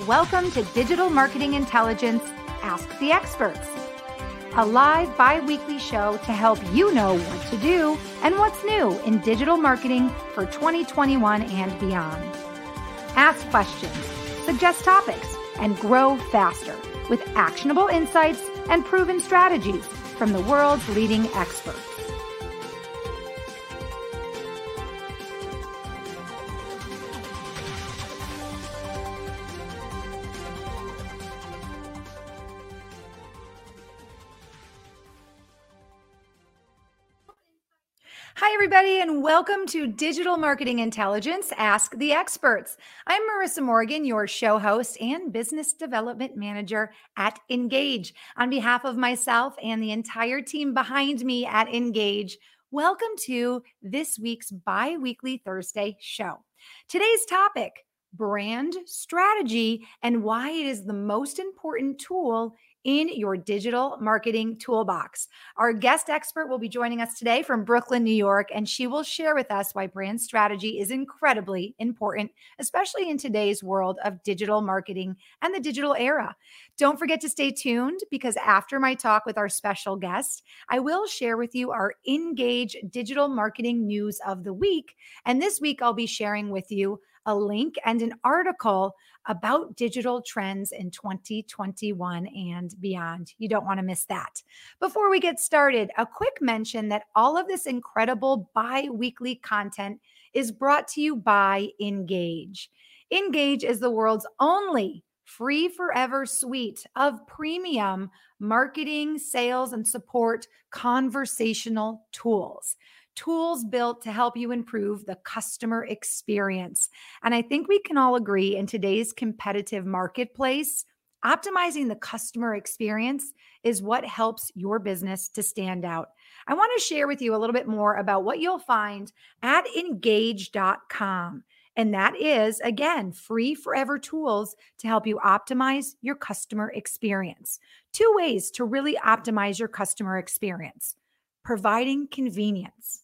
Welcome to Digital Marketing Intelligence Ask the Experts, a live bi weekly show to help you know what to do and what's new in digital marketing for 2021 and beyond. Ask questions, suggest topics, and grow faster with actionable insights and proven strategies from the world's leading experts. Everybody, and welcome to Digital Marketing Intelligence Ask the Experts. I'm Marissa Morgan, your show host and business development manager at Engage. On behalf of myself and the entire team behind me at Engage, welcome to this week's bi weekly Thursday show. Today's topic brand strategy and why it is the most important tool in your digital marketing toolbox. Our guest expert will be joining us today from Brooklyn, New York, and she will share with us why brand strategy is incredibly important, especially in today's world of digital marketing and the digital era. Don't forget to stay tuned because after my talk with our special guest, I will share with you our Engage digital marketing news of the week. And this week, I'll be sharing with you a link and an article about digital trends in 2021 and beyond. You don't want to miss that. Before we get started, a quick mention that all of this incredible bi weekly content is brought to you by Engage. Engage is the world's only free forever suite of premium marketing, sales, and support conversational tools tools built to help you improve the customer experience. And I think we can all agree in today's competitive marketplace, optimizing the customer experience is what helps your business to stand out. I want to share with you a little bit more about what you'll find at engage.com. And that is, again, free forever tools to help you optimize your customer experience. Two ways to really optimize your customer experience providing convenience.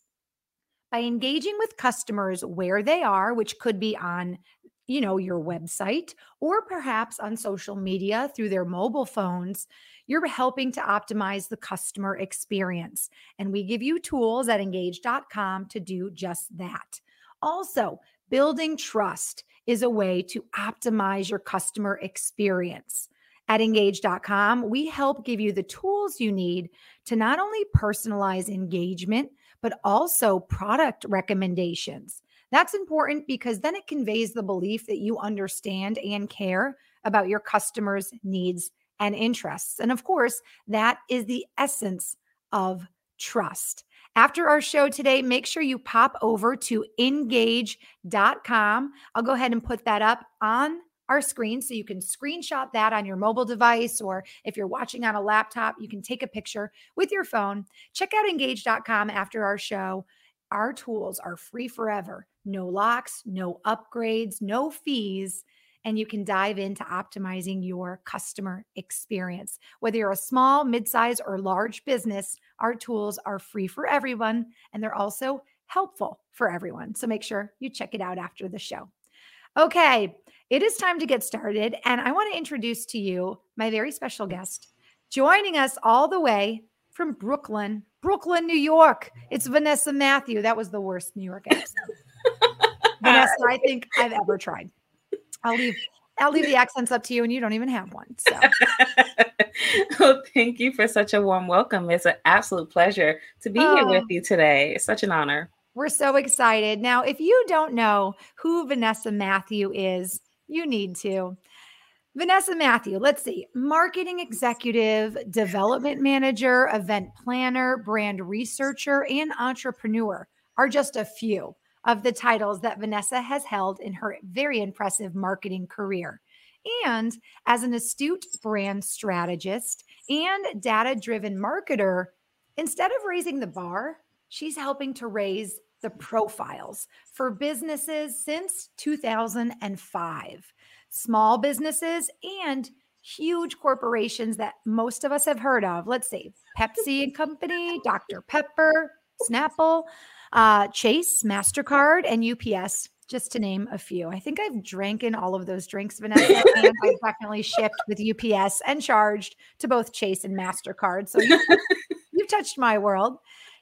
By engaging with customers where they are, which could be on you know your website or perhaps on social media through their mobile phones you're helping to optimize the customer experience. And we give you tools at engage.com to do just that. Also building trust is a way to optimize your customer experience at engage.com, we help give you the tools you need to not only personalize engagement, but also product recommendations. That's important because then it conveys the belief that you understand and care about your customers' needs and interests. And of course, that is the essence of trust. After our show today, make sure you pop over to engage.com. I'll go ahead and put that up on our screen. So you can screenshot that on your mobile device, or if you're watching on a laptop, you can take a picture with your phone. Check out engage.com after our show. Our tools are free forever. No locks, no upgrades, no fees. And you can dive into optimizing your customer experience. Whether you're a small, midsize, or large business, our tools are free for everyone and they're also helpful for everyone. So make sure you check it out after the show. Okay, it is time to get started. And I want to introduce to you my very special guest joining us all the way from Brooklyn, Brooklyn, New York. It's Vanessa Matthew. That was the worst New York accent. Vanessa, I think I've ever tried. I'll leave I'll leave the accents up to you, and you don't even have one. So, well, thank you for such a warm welcome. It's an absolute pleasure to be oh. here with oh. you today. It's such an honor. We're so excited. Now, if you don't know who Vanessa Matthew is, you need to. Vanessa Matthew, let's see, marketing executive, development manager, event planner, brand researcher, and entrepreneur are just a few of the titles that Vanessa has held in her very impressive marketing career. And as an astute brand strategist and data driven marketer, instead of raising the bar, she's helping to raise the profiles for businesses since 2005, small businesses and huge corporations that most of us have heard of. Let's see Pepsi and Company, Dr. Pepper, Snapple, uh, Chase, MasterCard, and UPS just to name a few. I think I've drank in all of those drinks, Vanessa, and I've definitely shipped with UPS and charged to both Chase and MasterCard. So you've, you've touched my world.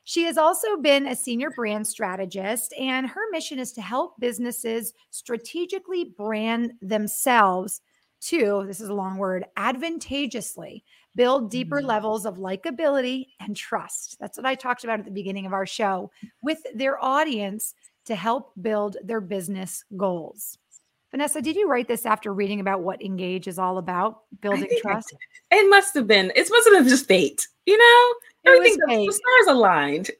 She has also been a senior brand strategist, and her mission is to help businesses strategically brand themselves to, this is a long word, advantageously build deeper mm-hmm. levels of likability and trust. That's what I talked about at the beginning of our show with their audience to help build their business goals. Vanessa, did you write this after reading about what Engage is all about, building trust? It must have been. It wasn't just fate, you know? Everything the stars aligned.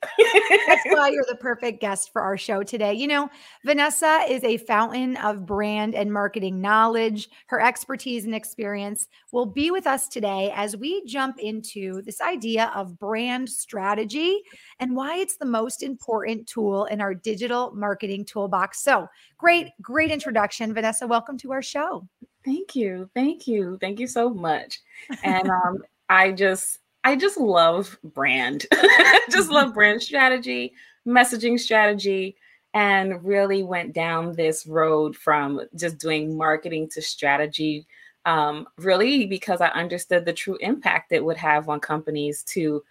That's why you're the perfect guest for our show today. You know, Vanessa is a fountain of brand and marketing knowledge. Her expertise and experience will be with us today as we jump into this idea of brand strategy and why it's the most important tool in our digital marketing toolbox. So, great, great introduction, Vanessa. Welcome to our show. Thank you. Thank you. Thank you so much. And um, I just I just love brand. just love brand strategy, messaging strategy, and really went down this road from just doing marketing to strategy. Um, really, because I understood the true impact it would have on companies to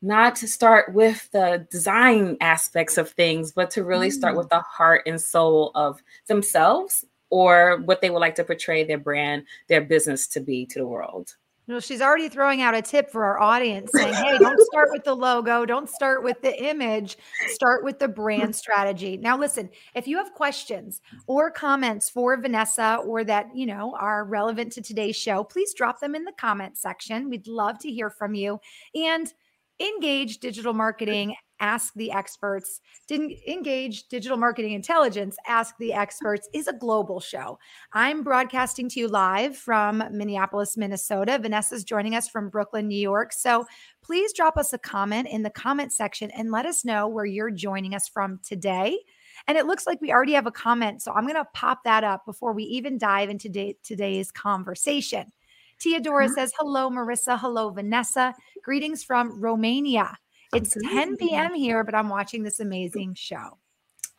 not to start with the design aspects of things, but to really start mm. with the heart and soul of themselves or what they would like to portray their brand, their business to be to the world. She's already throwing out a tip for our audience saying, hey, don't start with the logo, don't start with the image, start with the brand strategy. Now, listen, if you have questions or comments for Vanessa or that, you know, are relevant to today's show, please drop them in the comment section. We'd love to hear from you. And engage digital marketing Ask the Experts. Didn't engage digital marketing intelligence. Ask the Experts is a global show. I'm broadcasting to you live from Minneapolis, Minnesota. Vanessa's joining us from Brooklyn, New York. So please drop us a comment in the comment section and let us know where you're joining us from today. And it looks like we already have a comment. So I'm going to pop that up before we even dive into day, today's conversation. Teodora mm-hmm. says, Hello, Marissa. Hello, Vanessa. Greetings from Romania. It's 10 p.m. here, but I'm watching this amazing show.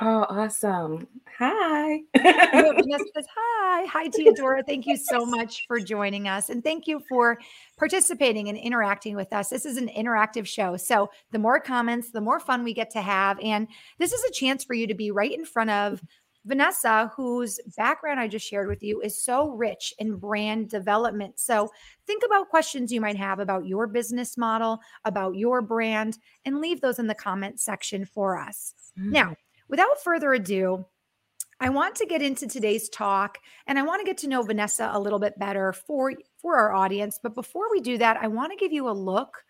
Oh, awesome. Hi. says, hi. Hi, Teodora. Thank you so much for joining us. And thank you for participating and interacting with us. This is an interactive show. So the more comments, the more fun we get to have. And this is a chance for you to be right in front of Vanessa, whose background I just shared with you is so rich in brand development. So think about questions you might have about your business model, about your brand, and leave those in the comment section for us. Mm-hmm. Now, without further ado, I want to get into today's talk and I want to get to know Vanessa a little bit better for for our audience, but before we do that, I want to give you a look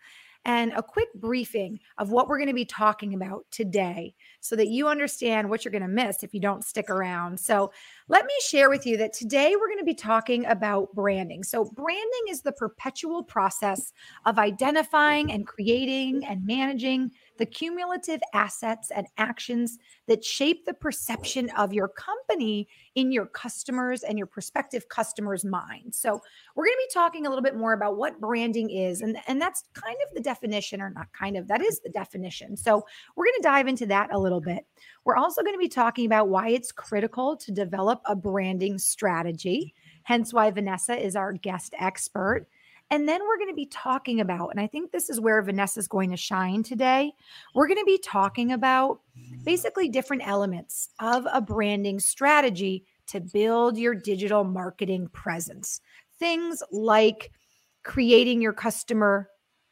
and a quick briefing of what we're going to be talking about today so that you understand what you're going to miss if you don't stick around. So, let me share with you that today we're going to be talking about branding. So, branding is the perpetual process of identifying mm-hmm. and creating and managing the cumulative assets and actions that shape the perception of your company in your customers and your prospective customers' minds. So, we're going to be talking a little bit more about what branding is, and, and that's kind of the definition, or not kind of, that is the definition. So, we're going to dive into that a little bit. We're also going to be talking about why it's critical to develop a branding strategy, hence, why Vanessa is our guest expert. And then we're going to be talking about, and I think this is where Vanessa is going to shine today. We're going to be talking about basically different elements of a branding strategy to build your digital marketing presence. Things like creating your customer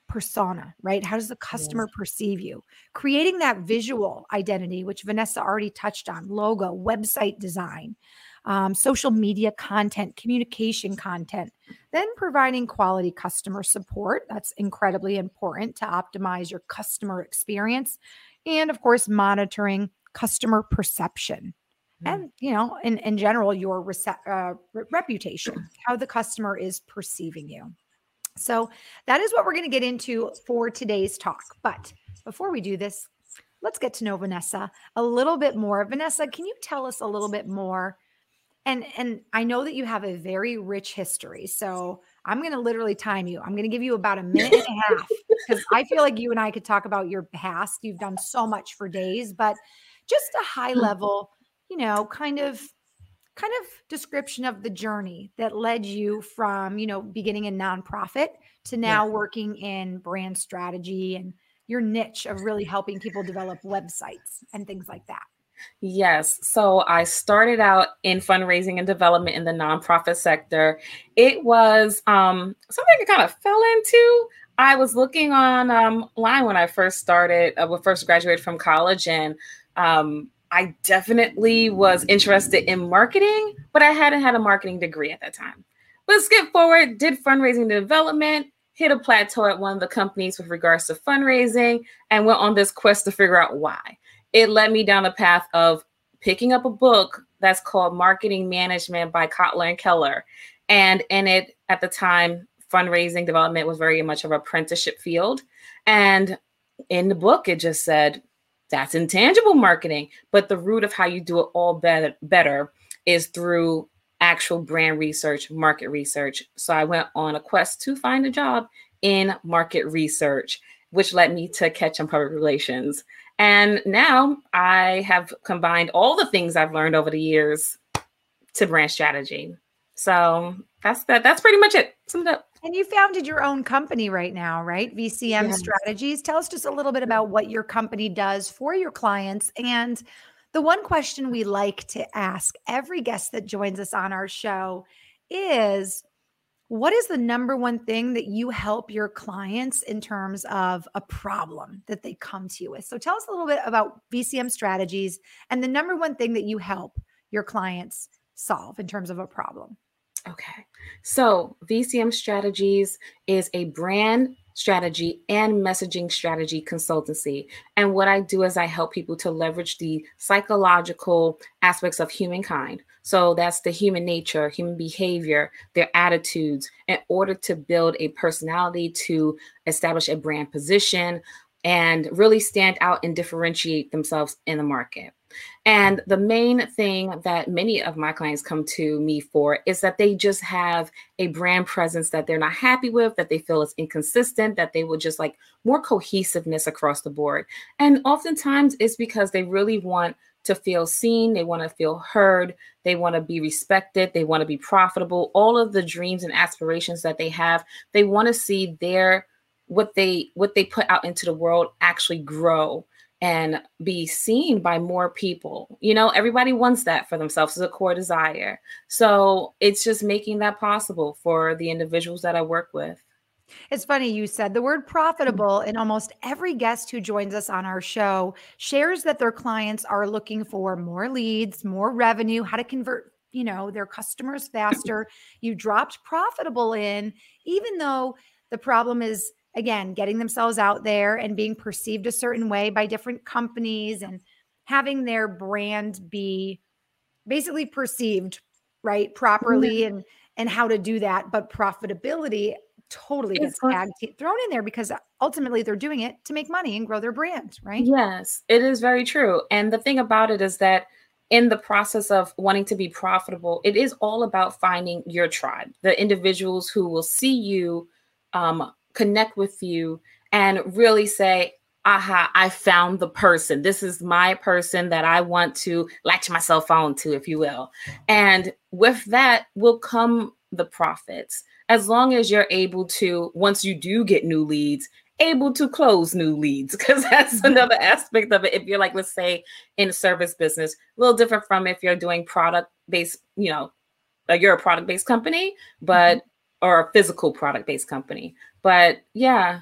persona, right? How does the customer yes. perceive you? Creating that visual identity, which Vanessa already touched on logo, website design, um, social media content, communication content, then providing quality customer support. That's incredibly important to optimize your customer experience. And of course, monitoring customer perception. Mm. And, you know, in, in general, your rece- uh, re- reputation, how the customer is perceiving you. So that is what we're going to get into for today's talk. But before we do this, let's get to know Vanessa a little bit more. Vanessa, can you tell us a little bit more and and I know that you have a very rich history. So I'm going to literally time you. I'm going to give you about a minute and a half because I feel like you and I could talk about your past. You've done so much for days, but just a high mm. level you know, kind of kind of description of the journey that led you from, you know, beginning in nonprofit to now yeah. working in brand strategy and your niche of really helping people develop websites and things like that. Yes. So I started out in fundraising and development in the nonprofit sector. It was um, something I kind of fell into. I was looking on um, when I first started, uh, when first graduated from college, and um, I definitely was interested in marketing, but I hadn't had a marketing degree at that time. Let's skip forward, did fundraising development, hit a plateau at one of the companies with regards to fundraising, and went on this quest to figure out why. It led me down the path of picking up a book that's called Marketing Management by Kotler and Keller. And in it, at the time, fundraising development was very much of an apprenticeship field. And in the book, it just said that's intangible marketing. But the root of how you do it all better, better is through actual brand research, market research. So I went on a quest to find a job in market research, which led me to catch Ketchum Public Relations. And now I have combined all the things I've learned over the years to brand strategy. So that's that. That's pretty much it. Summed up. And you founded your own company right now, right? VCM yes. Strategies. Tell us just a little bit about what your company does for your clients. And the one question we like to ask every guest that joins us on our show is what is the number one thing that you help your clients in terms of a problem that they come to you with? So tell us a little bit about VCM strategies and the number one thing that you help your clients solve in terms of a problem. Okay. So, VCM Strategies is a brand strategy and messaging strategy consultancy. And what I do is I help people to leverage the psychological aspects of humankind. So, that's the human nature, human behavior, their attitudes, in order to build a personality to establish a brand position and really stand out and differentiate themselves in the market. And the main thing that many of my clients come to me for is that they just have a brand presence that they're not happy with, that they feel is inconsistent, that they would just like more cohesiveness across the board. And oftentimes it's because they really want to feel seen, they want to feel heard, they want to be respected, they want to be profitable. All of the dreams and aspirations that they have, they want to see their what they what they put out into the world actually grow and be seen by more people. You know, everybody wants that for themselves as a core desire. So it's just making that possible for the individuals that I work with. It's funny you said the word mm-hmm. profitable, and almost every guest who joins us on our show shares that their clients are looking for more leads, more revenue, how to convert, you know, their customers mm-hmm. faster. you dropped profitable in, even though the problem is again, getting themselves out there and being perceived a certain way by different companies and having their brand be basically perceived right properly mm-hmm. and and how to do that but profitability totally gets tagged, thrown in there because ultimately they're doing it to make money and grow their brand right yes it is very true and the thing about it is that in the process of wanting to be profitable it is all about finding your tribe the individuals who will see you um, connect with you and really say, aha, I found the person. This is my person that I want to latch myself on to, if you will. And with that will come the profits. As long as you're able to, once you do get new leads, able to close new leads, because that's mm-hmm. another aspect of it. If you're like, let's say in a service business, a little different from if you're doing product based, you know, you're a product based company, but mm-hmm. Or a physical product based company. But yeah.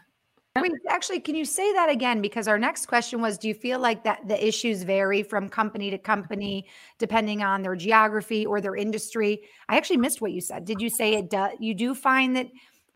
Wait, actually, can you say that again? Because our next question was Do you feel like that the issues vary from company to company depending on their geography or their industry? I actually missed what you said. Did you say it does? You do find that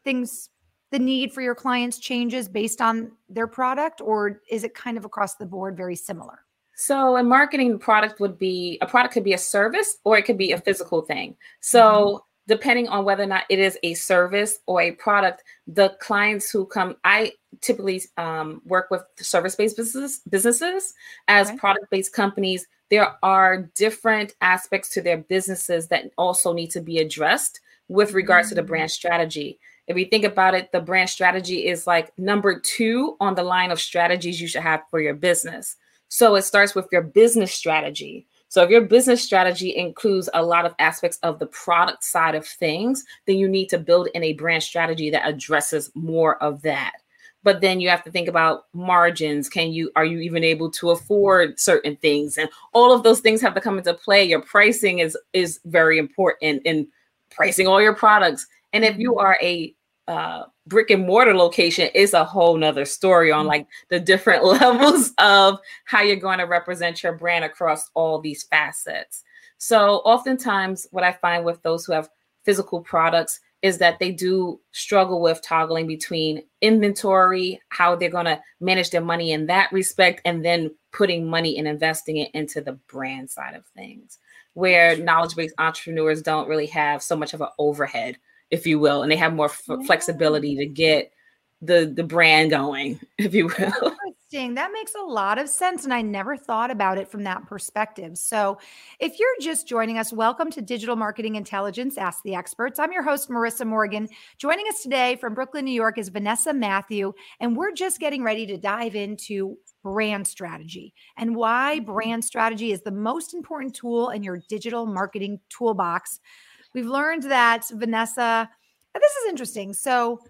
things, the need for your clients changes based on their product, or is it kind of across the board very similar? So, in marketing, product would be a product could be a service or it could be a physical thing. So, mm-hmm depending on whether or not it is a service or a product, the clients who come, I typically um, work with service-based business, businesses as okay. product-based companies. There are different aspects to their businesses that also need to be addressed with regards mm-hmm. to the brand mm. strategy. If you think about it, the brand strategy is like number two on the line of strategies you should have for your business. So it starts with your business strategy. So if your business strategy includes a lot of aspects of the product side of things, then you need to build in a brand strategy that addresses more of that. But then you have to think about margins. Can you are you even able to afford certain things? And all of those things have to come into play. Your pricing is is very important in pricing all your products. And if you mm-hmm. are a uh, brick and mortar location is a whole nother story on mm. like the different levels of how you're going to represent your brand across all these facets. So oftentimes what I find with those who have physical products is that they do struggle with toggling between inventory, how they're going to manage their money in that respect, and then putting money and investing it into the brand side of things, where knowledge based entrepreneurs don't really have so much of an overhead if you will, and they have more f- flexibility to get the the brand going, if you will. Interesting. That makes a lot of sense, and I never thought about it from that perspective. So, if you're just joining us, welcome to Digital Marketing Intelligence. Ask the Experts. I'm your host, Marissa Morgan. Joining us today from Brooklyn, New York, is Vanessa Matthew, and we're just getting ready to dive into brand strategy and why mm-hmm. brand strategy is the most important tool in your digital marketing toolbox. We've learned that Vanessa, this is interesting. So,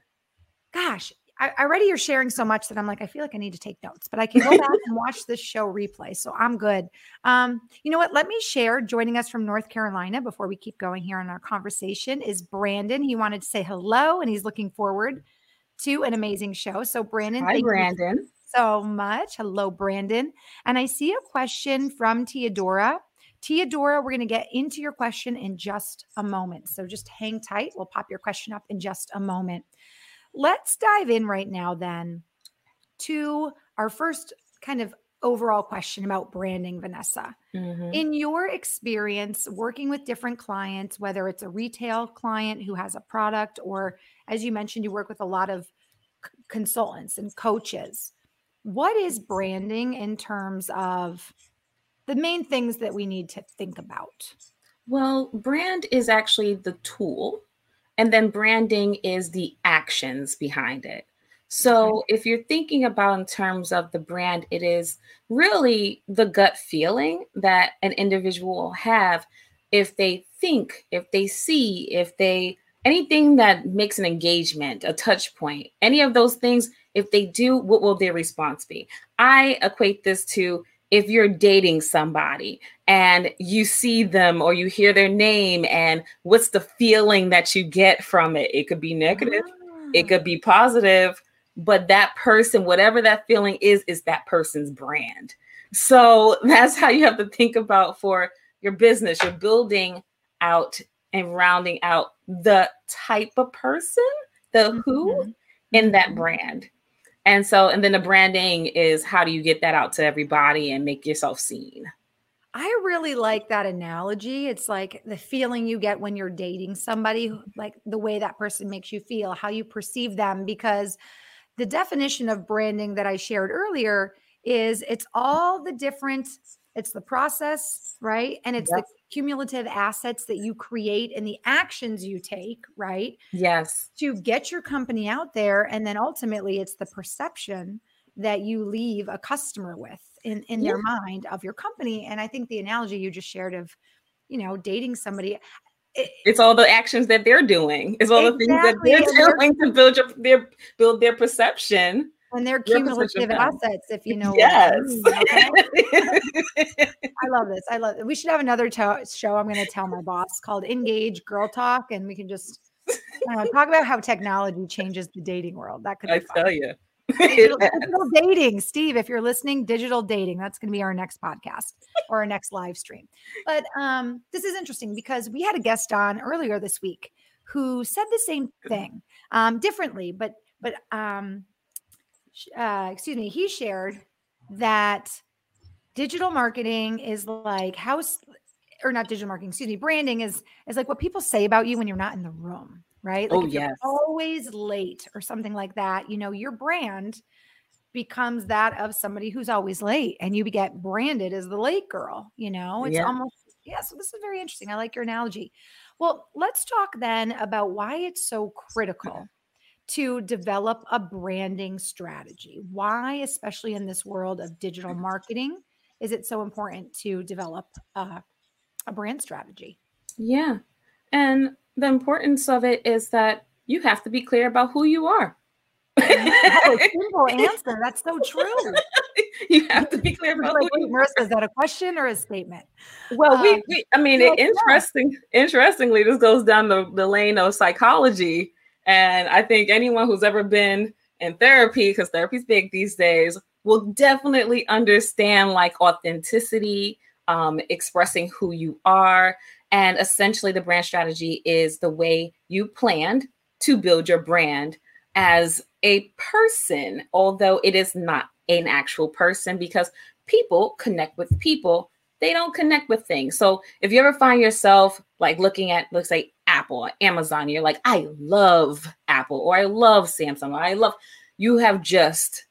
gosh, I, already you're sharing so much that I'm like, I feel like I need to take notes, but I can go back and watch this show replay. So I'm good. Um, you know what? Let me share. Joining us from North Carolina before we keep going here in our conversation is Brandon. He wanted to say hello and he's looking forward to an amazing show. So, Brandon, hi, Brandon. so much. Hello, Brandon. And I see a question from Teodora. Teodora, we're going to get into your question in just a moment. So just hang tight. We'll pop your question up in just a moment. Let's dive in right now, then, to our first kind of overall question about branding, Vanessa. Mm-hmm. In your experience working with different clients, whether it's a retail client who has a product, or as you mentioned, you work with a lot of c- consultants and coaches, what is branding in terms of the main things that we need to think about? Well, brand is actually the tool, and then branding is the actions behind it. So, if you're thinking about in terms of the brand, it is really the gut feeling that an individual will have if they think, if they see, if they anything that makes an engagement, a touch point, any of those things, if they do, what will their response be? I equate this to if you're dating somebody and you see them or you hear their name and what's the feeling that you get from it? It could be negative it could be positive but that person whatever that feeling is is that person's brand. So that's how you have to think about for your business. You're building out and rounding out the type of person the who mm-hmm. in that mm-hmm. brand and so, and then the branding is how do you get that out to everybody and make yourself seen? I really like that analogy. It's like the feeling you get when you're dating somebody, like the way that person makes you feel, how you perceive them. Because the definition of branding that I shared earlier is it's all the different, it's the process, right? And it's yep. the cumulative assets that you create and the actions you take, right? Yes. To get your company out there. And then ultimately, it's the perception that you leave a customer with in, in yeah. their mind of your company. And I think the analogy you just shared of, you know, dating somebody. It, it's all the actions that they're doing. It's all exactly. the things that they're doing to build your their build their perception and they're cumulative assets, if you know. Yes. I, mean I love this. I love it. We should have another to- show. I'm going to tell my boss called Engage Girl Talk, and we can just know, talk about how technology changes the dating world. That could I tell you. Digital, digital, dating, Steve. If you're listening, digital dating. That's going to be our next podcast or our next live stream. But um, this is interesting because we had a guest on earlier this week who said the same thing um, differently, but but um, uh, excuse me, he shared that digital marketing is like house or not digital marketing, excuse me, branding is is like what people say about you when you're not in the room, right? Like oh, yes. always late or something like that, you know, your brand becomes that of somebody who's always late and you get branded as the late girl, you know? It's yeah. almost yeah, so this is very interesting. I like your analogy. Well, let's talk then about why it's so critical to develop a branding strategy. Why, especially in this world of digital marketing, is it so important to develop uh, a brand strategy? Yeah. And the importance of it is that you have to be clear about who you are. oh, simple answer. That's so true. you have to be clear about like, wait, Marissa, is that a question or a statement? Well, um, we, we, I mean, yeah, interesting. Yeah. Interestingly, this goes down the, the lane of psychology, and I think anyone who's ever been in therapy, because therapy's big these days, will definitely understand like authenticity, um, expressing who you are, and essentially the brand strategy is the way you planned to build your brand as a person, although it is not an actual person because people connect with people. They don't connect with things. So if you ever find yourself like looking at, let's say, Apple or Amazon, you're like, I love Apple or I love Samsung or I love, you have just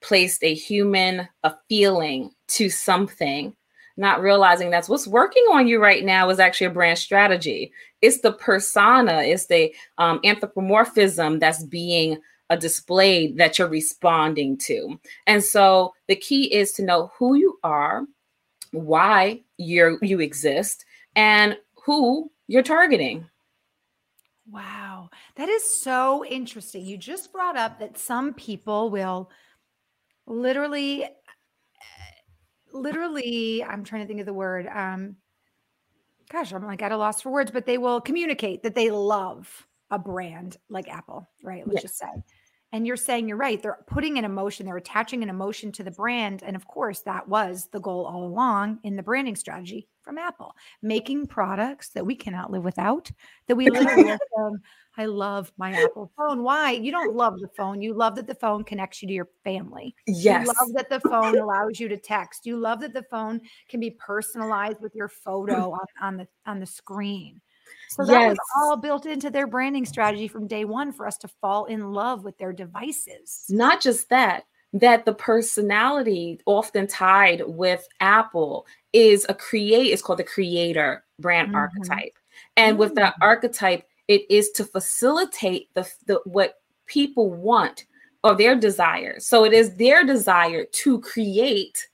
placed a human, a feeling to something not realizing that's what's working on you right now is actually a brand strategy. It's the persona, it's the um, anthropomorphism that's being a display that you're responding to. And so the key is to know who you are, why you're you exist, and who you're targeting. Wow, that is so interesting. You just brought up that some people will literally literally, I'm trying to think of the word. Um, gosh, I'm like at a loss for words, but they will communicate that they love a brand like Apple, right? Let's yes. just say. And you're saying you're right. They're putting an emotion, they're attaching an emotion to the brand. And of course, that was the goal all along in the branding strategy from Apple, making products that we cannot live without, that we literally um, I love my Apple phone. Why? You don't love the phone. You love that the phone connects you to your family. Yes. You love that the phone allows you to text. You love that the phone can be personalized with your photo on, on the on the screen. So that yes. was all built into their branding strategy from day one for us to fall in love with their devices. Not just that, that the personality often tied with Apple is a create, it's called the creator brand mm-hmm. archetype. And mm-hmm. with that mm. archetype, it is to facilitate the, the what people want or their desires. So it is their desire to create,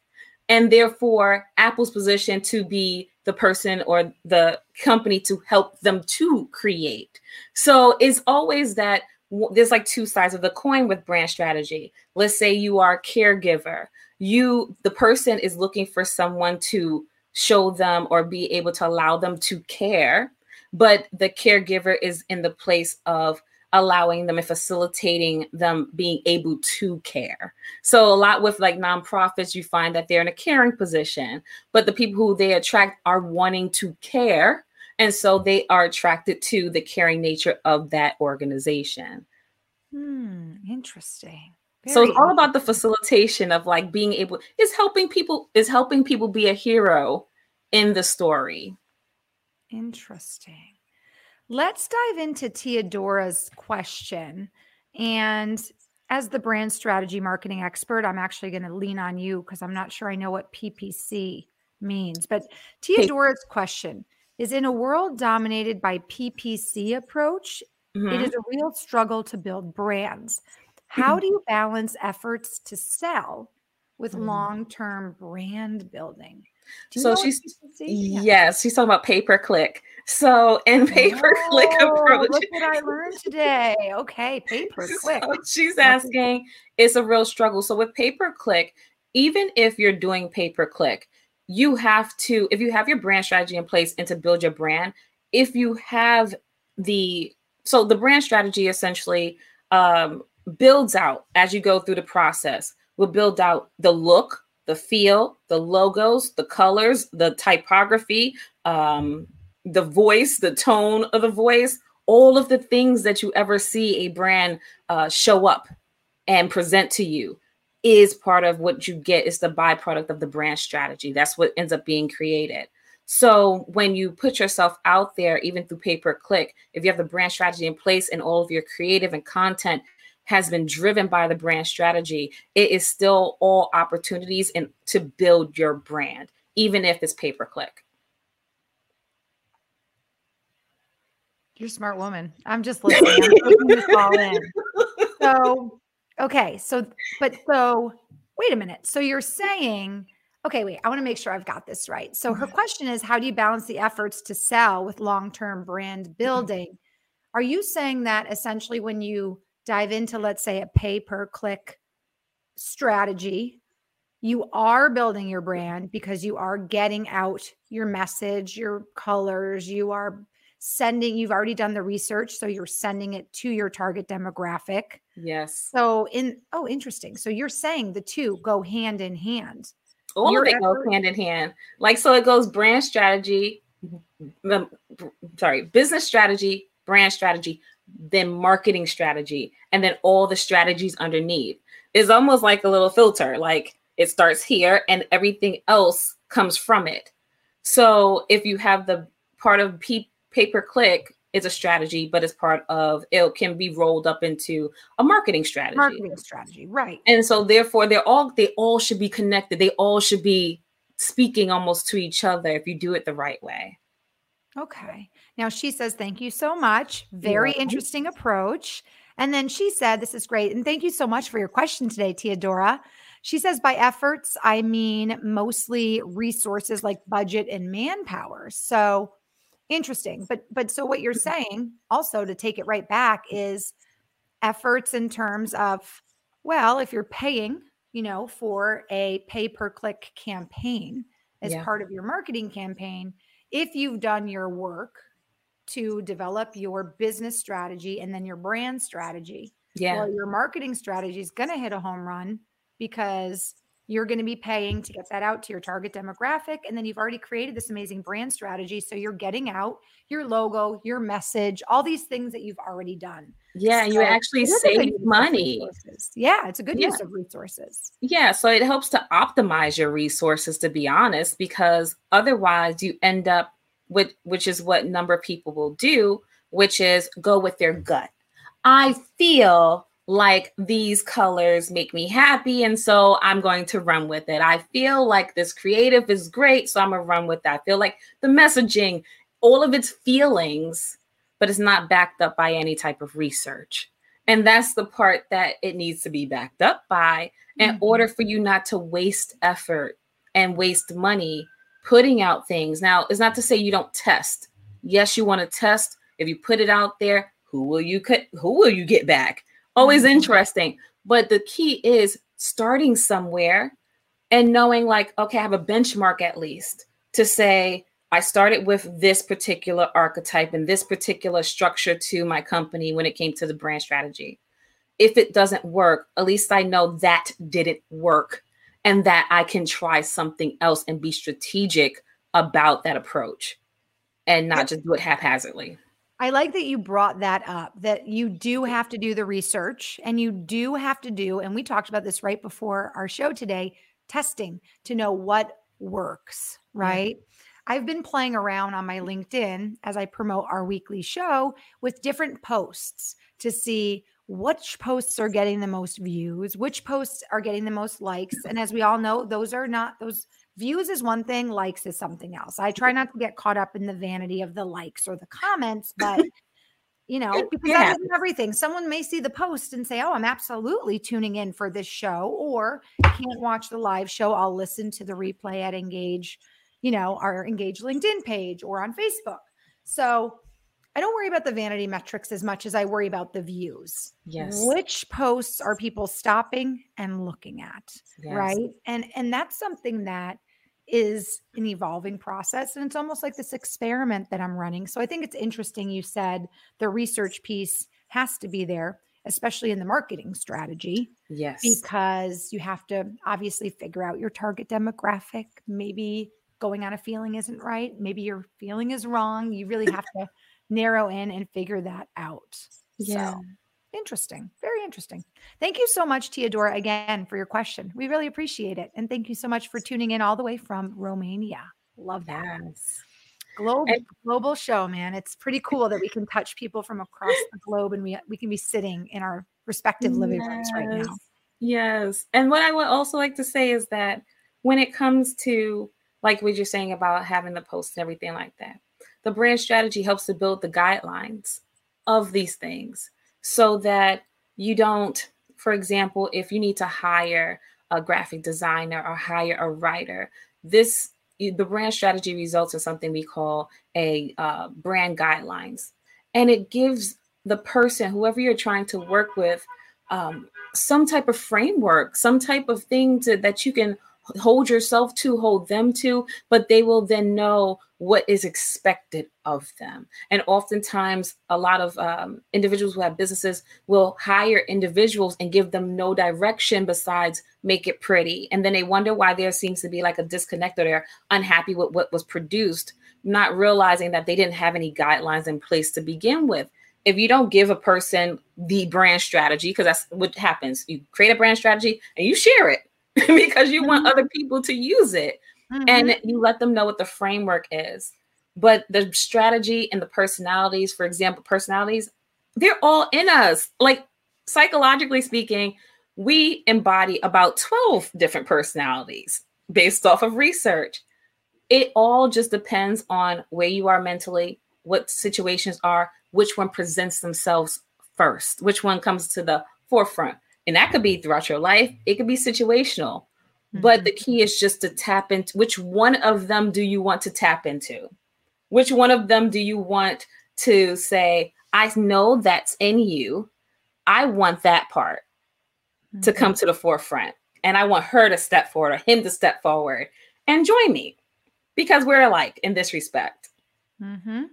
and therefore Apple's position to be the person or the company to help them to create. So it's always that there's like two sides of the coin with brand strategy. Let's say you are a caregiver. You the person is looking for someone to show them or be able to allow them to care but the caregiver is in the place of allowing them and facilitating them being able to care. So a lot with like nonprofits, you find that they're in a caring position, but the people who they attract are wanting to care. And so they are attracted to the caring nature of that organization. Hmm, interesting. Very so it's all about the facilitation of like being able is helping people is helping people be a hero in the story. Interesting. Let's dive into Teodora's question. And as the brand strategy marketing expert, I'm actually going to lean on you because I'm not sure I know what PPC means. But Teodora's question is in a world dominated by PPC approach, mm-hmm. it is a real struggle to build brands. How do you balance efforts to sell with mm-hmm. long-term brand building? So she's yeah. yes, she's talking about pay per click. So in pay per click approach. Look what I learned today. Okay, pay per click. So she's asking, it's a real struggle. So with pay per click, even if you're doing pay per click, you have to, if you have your brand strategy in place and to build your brand, if you have the so the brand strategy essentially um, builds out as you go through the process will build out the look the feel, the logos, the colors, the typography, um, the voice, the tone of the voice, all of the things that you ever see a brand uh, show up and present to you is part of what you get. Is the byproduct of the brand strategy. That's what ends up being created. So when you put yourself out there even through pay per click if you have the brand strategy in place and all of your creative and content has been driven by the brand strategy, it is still all opportunities and to build your brand, even if it's pay per click. You're a smart woman. I'm just listening. I'm this all in. So, okay. So, but so wait a minute. So you're saying okay, wait, I want to make sure I've got this right. So her question is how do you balance the efforts to sell with long-term brand mm-hmm. building? Are you saying that essentially when you dive into let's say a pay per click strategy, you are building your brand because you are getting out your message, your colors, you are sending you've already done the research so you're sending it to your target demographic. Yes. So in oh interesting. So you're saying the two go hand in hand. All your of it effort- goes hand in hand. Like so it goes brand strategy sorry business strategy brand strategy then marketing strategy and then all the strategies underneath. Is almost like a little filter like it starts here and everything else comes from it. So if you have the part of people pay per click is a strategy, but it's part of it can be rolled up into a marketing strategy. Marketing strategy, right. And so therefore they're all they all should be connected. They all should be speaking almost to each other if you do it the right way. Okay. Now she says, Thank you so much. Very interesting approach. And then she said, This is great. And thank you so much for your question today, Teodora. She says, By efforts, I mean mostly resources like budget and manpower. So Interesting. But but so what you're mm-hmm. saying also to take it right back is efforts in terms of well, if you're paying, you know, for a pay per click campaign as yeah. part of your marketing campaign, if you've done your work to develop your business strategy and then your brand strategy, yeah. well, your marketing strategy is going to hit a home run because you're going to be paying to get that out to your target demographic. And then you've already created this amazing brand strategy. So you're getting out your logo, your message, all these things that you've already done. Yeah, so you actually save money. Yeah, it's a good yeah. use of resources. Yeah, so it helps to optimize your resources, to be honest, because otherwise you end up with, which is what number of people will do, which is go with their gut. I feel like these colors make me happy and so i'm going to run with it. I feel like this creative is great so i'm gonna run with that. I feel like the messaging all of its feelings but it's not backed up by any type of research. And that's the part that it needs to be backed up by in mm-hmm. order for you not to waste effort and waste money putting out things. Now it's not to say you don't test. Yes you want to test. If you put it out there who will you cut who will you get back always mm-hmm. interesting. But the key is starting somewhere and knowing, like, okay, I have a benchmark at least to say, I started with this particular archetype and this particular structure to my company when it came to the brand strategy. If it doesn't work, at least I know that didn't work and that I can try something else and be strategic about that approach and not just do it haphazardly. I like that you brought that up that you do have to do the research and you do have to do, and we talked about this right before our show today testing to know what works, right? I've been playing around on my LinkedIn as I promote our weekly show with different posts to see which posts are getting the most views, which posts are getting the most likes. And as we all know, those are not those views is one thing, likes is something else. I try not to get caught up in the vanity of the likes or the comments, but you know, because yeah. that isn't everything. Someone may see the post and say, Oh, I'm absolutely tuning in for this show, or can't watch the live show. I'll listen to the replay at Engage, you know, our Engage LinkedIn page or on Facebook. So I don't worry about the vanity metrics as much as I worry about the views. Yes. Which posts are people stopping and looking at? Yes. Right. And and that's something that is an evolving process. And it's almost like this experiment that I'm running. So I think it's interesting you said the research piece has to be there, especially in the marketing strategy. Yes. Because you have to obviously figure out your target demographic. Maybe going on a feeling isn't right. Maybe your feeling is wrong. You really have to narrow in and figure that out. Yeah. So, interesting. Very interesting. Thank you so much, Teodora, again for your question. We really appreciate it. And thank you so much for tuning in all the way from Romania. Love that. Yes. Global, and- global show, man. It's pretty cool that we can touch people from across the globe and we, we can be sitting in our respective living yes. rooms right now. Yes. And what I would also like to say is that when it comes to like what you're saying about having the post and everything like that, the brand strategy helps to build the guidelines of these things so that you don't, for example, if you need to hire a graphic designer or hire a writer. This the brand strategy results in something we call a uh, brand guidelines, and it gives the person, whoever you're trying to work with, um, some type of framework, some type of thing to, that you can hold yourself to, hold them to, but they will then know what is expected of them. And oftentimes, a lot of um, individuals who have businesses will hire individuals and give them no direction besides make it pretty. And then they wonder why there seems to be like a disconnect or they're unhappy with what was produced, not realizing that they didn't have any guidelines in place to begin with. If you don't give a person the brand strategy, because that's what happens, you create a brand strategy and you share it because you want mm-hmm. other people to use it mm-hmm. and you let them know what the framework is. But the strategy and the personalities, for example, personalities, they're all in us. Like psychologically speaking, we embody about 12 different personalities based off of research. It all just depends on where you are mentally, what situations are, which one presents themselves first, which one comes to the forefront. And that could be throughout your life, it could be situational. Mm-hmm. But the key is just to tap into which one of them do you want to tap into? Which one of them do you want to say, I know that's in you. I want that part mm-hmm. to come to the forefront. And I want her to step forward or him to step forward and join me because we're alike in this respect. Mm-hmm.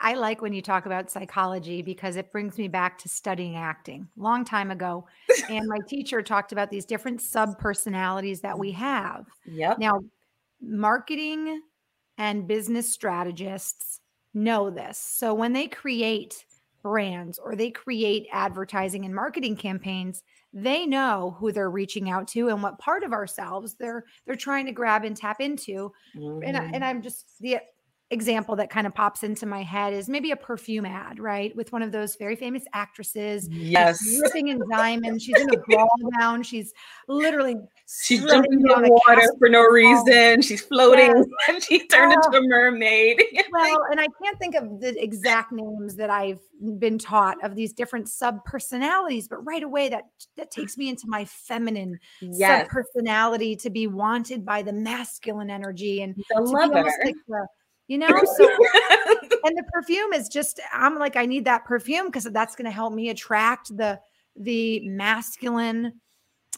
I like when you talk about psychology because it brings me back to studying acting long time ago. and my teacher talked about these different sub personalities that we have. Yep. Now, marketing and business strategists know this. So when they create brands or they create advertising and marketing campaigns, they know who they're reaching out to and what part of ourselves they're they're trying to grab and tap into. Mm-hmm. And, I, and I'm just the example that kind of pops into my head is maybe a perfume ad, right? With one of those very famous actresses. Yes. Dripping in diamonds. She's in a ball gown. She's literally she's jumping in the water for no reason. She's floating yes. and she turned into oh. a mermaid. well, and I can't think of the exact names that I've been taught of these different sub personalities, but right away that that takes me into my feminine yes. sub personality to be wanted by the masculine energy and the lover. Like the, you know so and the perfume is just i'm like i need that perfume because that's going to help me attract the the masculine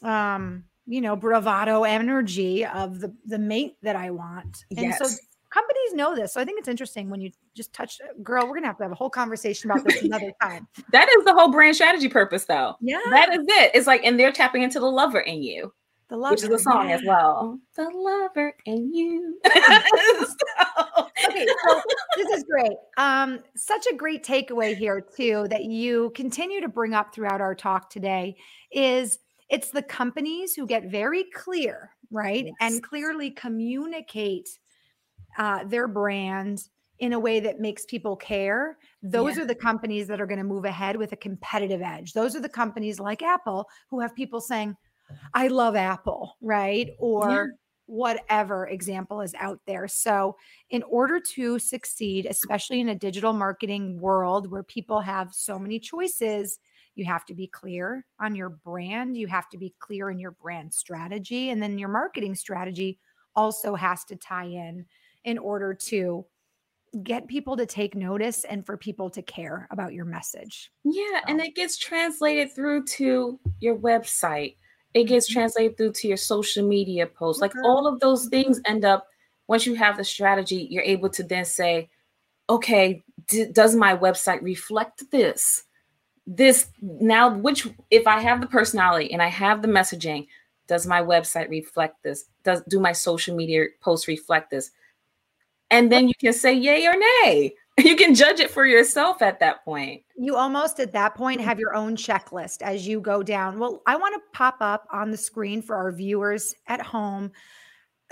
um you know bravado energy of the the mate that i want. And yes. so companies know this so i think it's interesting when you just touch girl we're gonna have to have a whole conversation about this another time. That is the whole brand strategy purpose though. Yeah. That is it. It's like and they're tapping into the lover in you the lover, which is a song as well. The lover and you. so. Okay, so this is great. Um, such a great takeaway here too that you continue to bring up throughout our talk today is it's the companies who get very clear, right, yes. and clearly communicate uh, their brand in a way that makes people care, those yeah. are the companies that are going to move ahead with a competitive edge. Those are the companies like Apple who have people saying, I love Apple, right? Or yeah. whatever example is out there. So, in order to succeed, especially in a digital marketing world where people have so many choices, you have to be clear on your brand. You have to be clear in your brand strategy. And then your marketing strategy also has to tie in in order to get people to take notice and for people to care about your message. Yeah. So. And it gets translated through to your website it gets mm-hmm. translated through to your social media posts. Like all of those things end up once you have the strategy, you're able to then say, okay, d- does my website reflect this? This now, which if I have the personality and I have the messaging, does my website reflect this? Does do my social media posts reflect this? And then you can say yay or nay. you can judge it for yourself at that point. You almost at that point have your own checklist as you go down. Well, I want to pop up on the screen for our viewers at home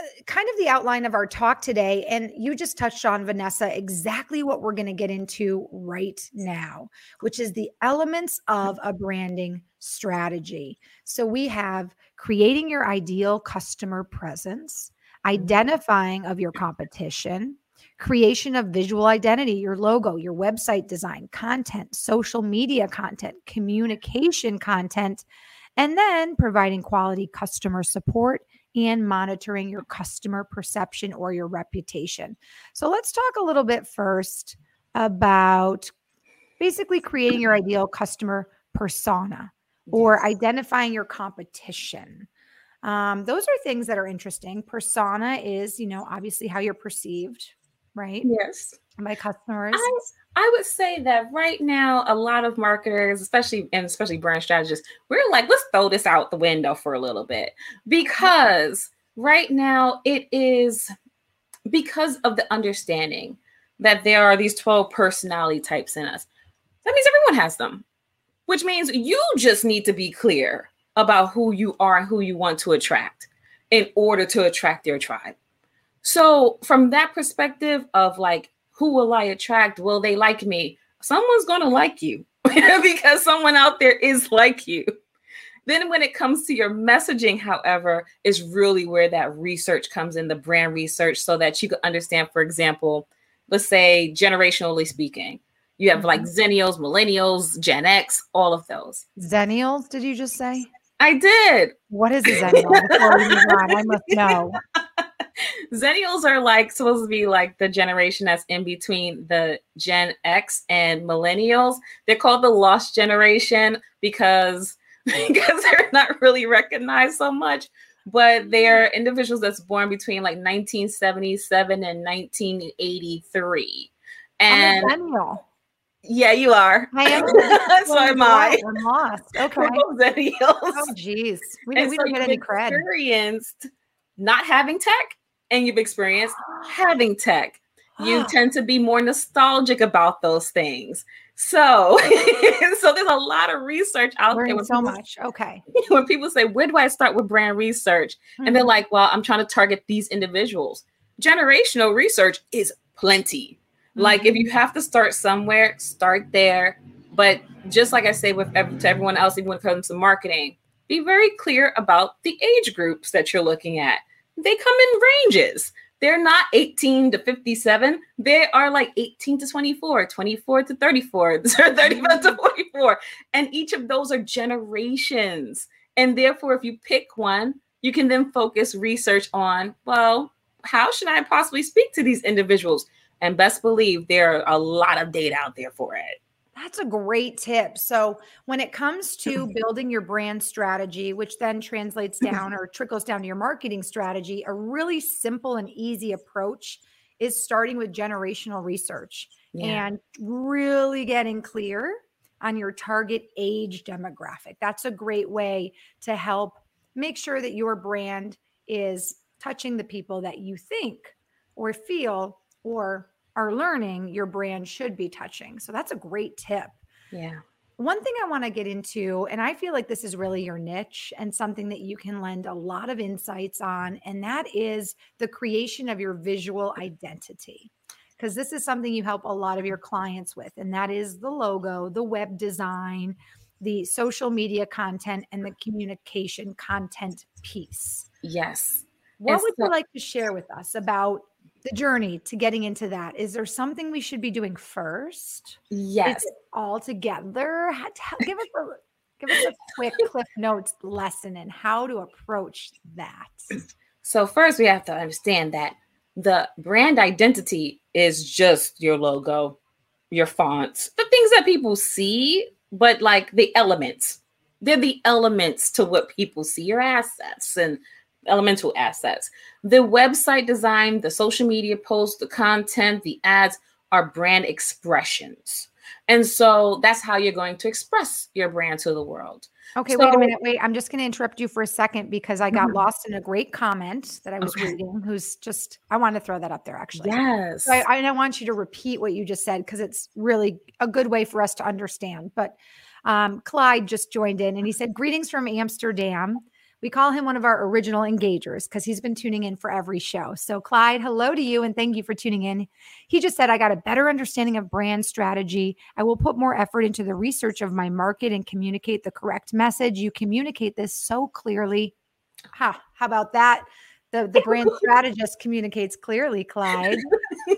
uh, kind of the outline of our talk today. And you just touched on, Vanessa, exactly what we're going to get into right now, which is the elements of a branding strategy. So we have creating your ideal customer presence, mm-hmm. identifying of your competition, creation of visual identity, your logo, your website design, content, social media content, communication content, and then providing quality customer support and monitoring your customer perception or your reputation. So let's talk a little bit first about basically creating your ideal customer persona or identifying your competition. Um, those are things that are interesting. Persona is, you know, obviously how you're perceived, right? Yes. By customers. I, I would say that right now, a lot of marketers, especially and especially brand strategists, we're like, let's throw this out the window for a little bit because right now it is because of the understanding that there are these 12 personality types in us. That means everyone has them, which means you just need to be clear about who you are and who you want to attract in order to attract your tribe. So, from that perspective of like, who will I attract? Will they like me? Someone's going to like you because someone out there is like you. Then, when it comes to your messaging, however, is really where that research comes in the brand research so that you can understand, for example, let's say generationally speaking, you have like mm-hmm. Xennials, Millennials, Gen X, all of those. Xennials, did you just say? I did. What is a Xennial? Before we move on, I must know. Xennials are like supposed to be like the generation that's in between the Gen X and millennials. They're called the lost generation because because they're not really recognized so much, but they're individuals that's born between like 1977 and 1983. And yeah, you are. I am. so am I. I'm lost. Okay. Xennials. Oh, geez. We, we so don't get any cred. Experienced not having tech and you've experienced having tech. You tend to be more nostalgic about those things. So, so there's a lot of research out Learning there. So people, much. Okay. When people say, "Where do I start with brand research?" Mm-hmm. and they're mm-hmm. like, "Well, I'm trying to target these individuals." Generational research is plenty. Mm-hmm. Like, if you mm-hmm. have to start somewhere, start there. But just like I say with to everyone else, even when it comes to marketing, be very clear about the age groups that you're looking at they come in ranges. They're not 18 to 57. They are like 18 to 24, 24 to 34, 35 to mm-hmm. 44. And each of those are generations. And therefore, if you pick one, you can then focus research on, well, how should I possibly speak to these individuals? And best believe there are a lot of data out there for it. That's a great tip. So, when it comes to building your brand strategy, which then translates mm-hmm. down or trickles down to your marketing strategy, a really simple and easy approach is starting with generational research yeah. and really getting clear on your target age demographic. That's a great way to help make sure that your brand is touching the people that you think or feel or are learning your brand should be touching. So that's a great tip. Yeah. One thing I want to get into, and I feel like this is really your niche and something that you can lend a lot of insights on, and that is the creation of your visual identity. Because this is something you help a lot of your clients with, and that is the logo, the web design, the social media content, and the communication content piece. Yes. What would you like to share with us about the journey to getting into that? Is there something we should be doing first? Yes. all together? Give us a give us a quick cliff notes lesson in how to approach that. So first we have to understand that the brand identity is just your logo your fonts the things that people see but like the elements. They're the elements to what people see your assets and elemental assets. The website design, the social media posts, the content, the ads are brand expressions. And so that's how you're going to express your brand to the world. Okay, so, wait a minute. Wait, I'm just going to interrupt you for a second because I got mm-hmm. lost in a great comment that I was okay. reading. Who's just, I want to throw that up there actually. Yes. So I, I want you to repeat what you just said because it's really a good way for us to understand. But um, Clyde just joined in and he said, Greetings from Amsterdam. We call him one of our original engagers because he's been tuning in for every show. So, Clyde, hello to you and thank you for tuning in. He just said, I got a better understanding of brand strategy. I will put more effort into the research of my market and communicate the correct message. You communicate this so clearly. Ha, how about that? The, the brand strategist communicates clearly, Clyde.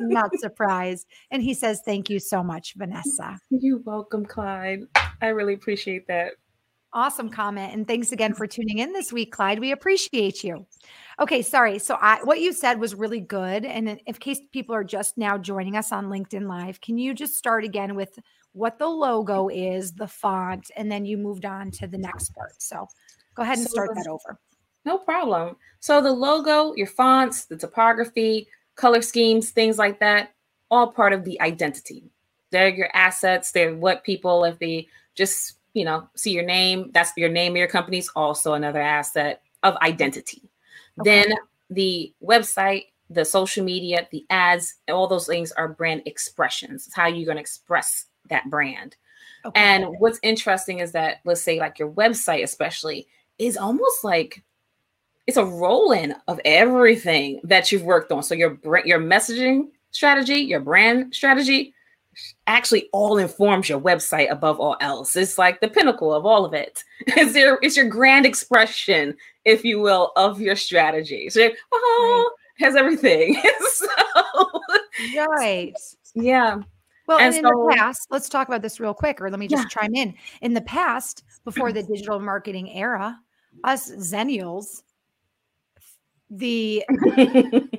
Not surprised. And he says, Thank you so much, Vanessa. You're welcome, Clyde. I really appreciate that. Awesome comment. And thanks again for tuning in this week, Clyde. We appreciate you. Okay, sorry. So I what you said was really good. And in case people are just now joining us on LinkedIn Live, can you just start again with what the logo is, the font, and then you moved on to the next part. So go ahead and start that over. No problem. So the logo, your fonts, the typography, color schemes, things like that, all part of the identity. They're your assets. They're what people, if they just you know, see your name. That's your name of your company is also another asset of identity. Okay. Then the website, the social media, the ads, all those things are brand expressions. It's how you're going to express that brand. Okay. And what's interesting is that, let's say, like your website, especially, is almost like it's a roll in of everything that you've worked on. So your your messaging strategy, your brand strategy, actually all informs your website above all else. It's like the pinnacle of all of it. It's your it's your grand expression, if you will, of your strategy. So oh, has everything. so, right. Yeah. Well, and, and in so, the past, let's talk about this real quick, or let me just yeah. chime in. In the past, before the digital marketing era, us Xennials, the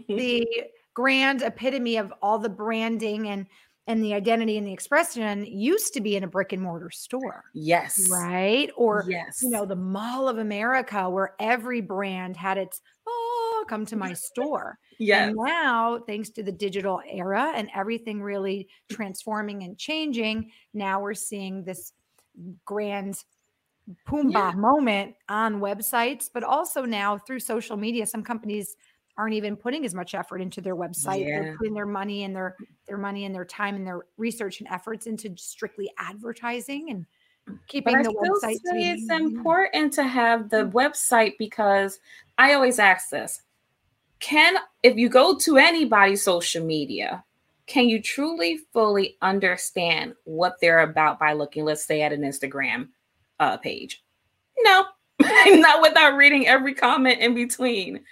the grand epitome of all the branding and and the identity and the expression used to be in a brick and mortar store. Yes. Right? Or yes. you know, the Mall of America where every brand had its oh, come to my store. yes. And now, thanks to the digital era and everything really transforming and changing, now we're seeing this grand Pumbaa yeah. moment on websites, but also now through social media, some companies aren't even putting as much effort into their website. Yeah. They're putting their money and their their money and their time and their research and efforts into strictly advertising and keeping but the I website. Say it's important to have the website because I always ask this: Can if you go to anybody's social media, can you truly fully understand what they're about by looking, let's say, at an Instagram uh, page? No, not without reading every comment in between.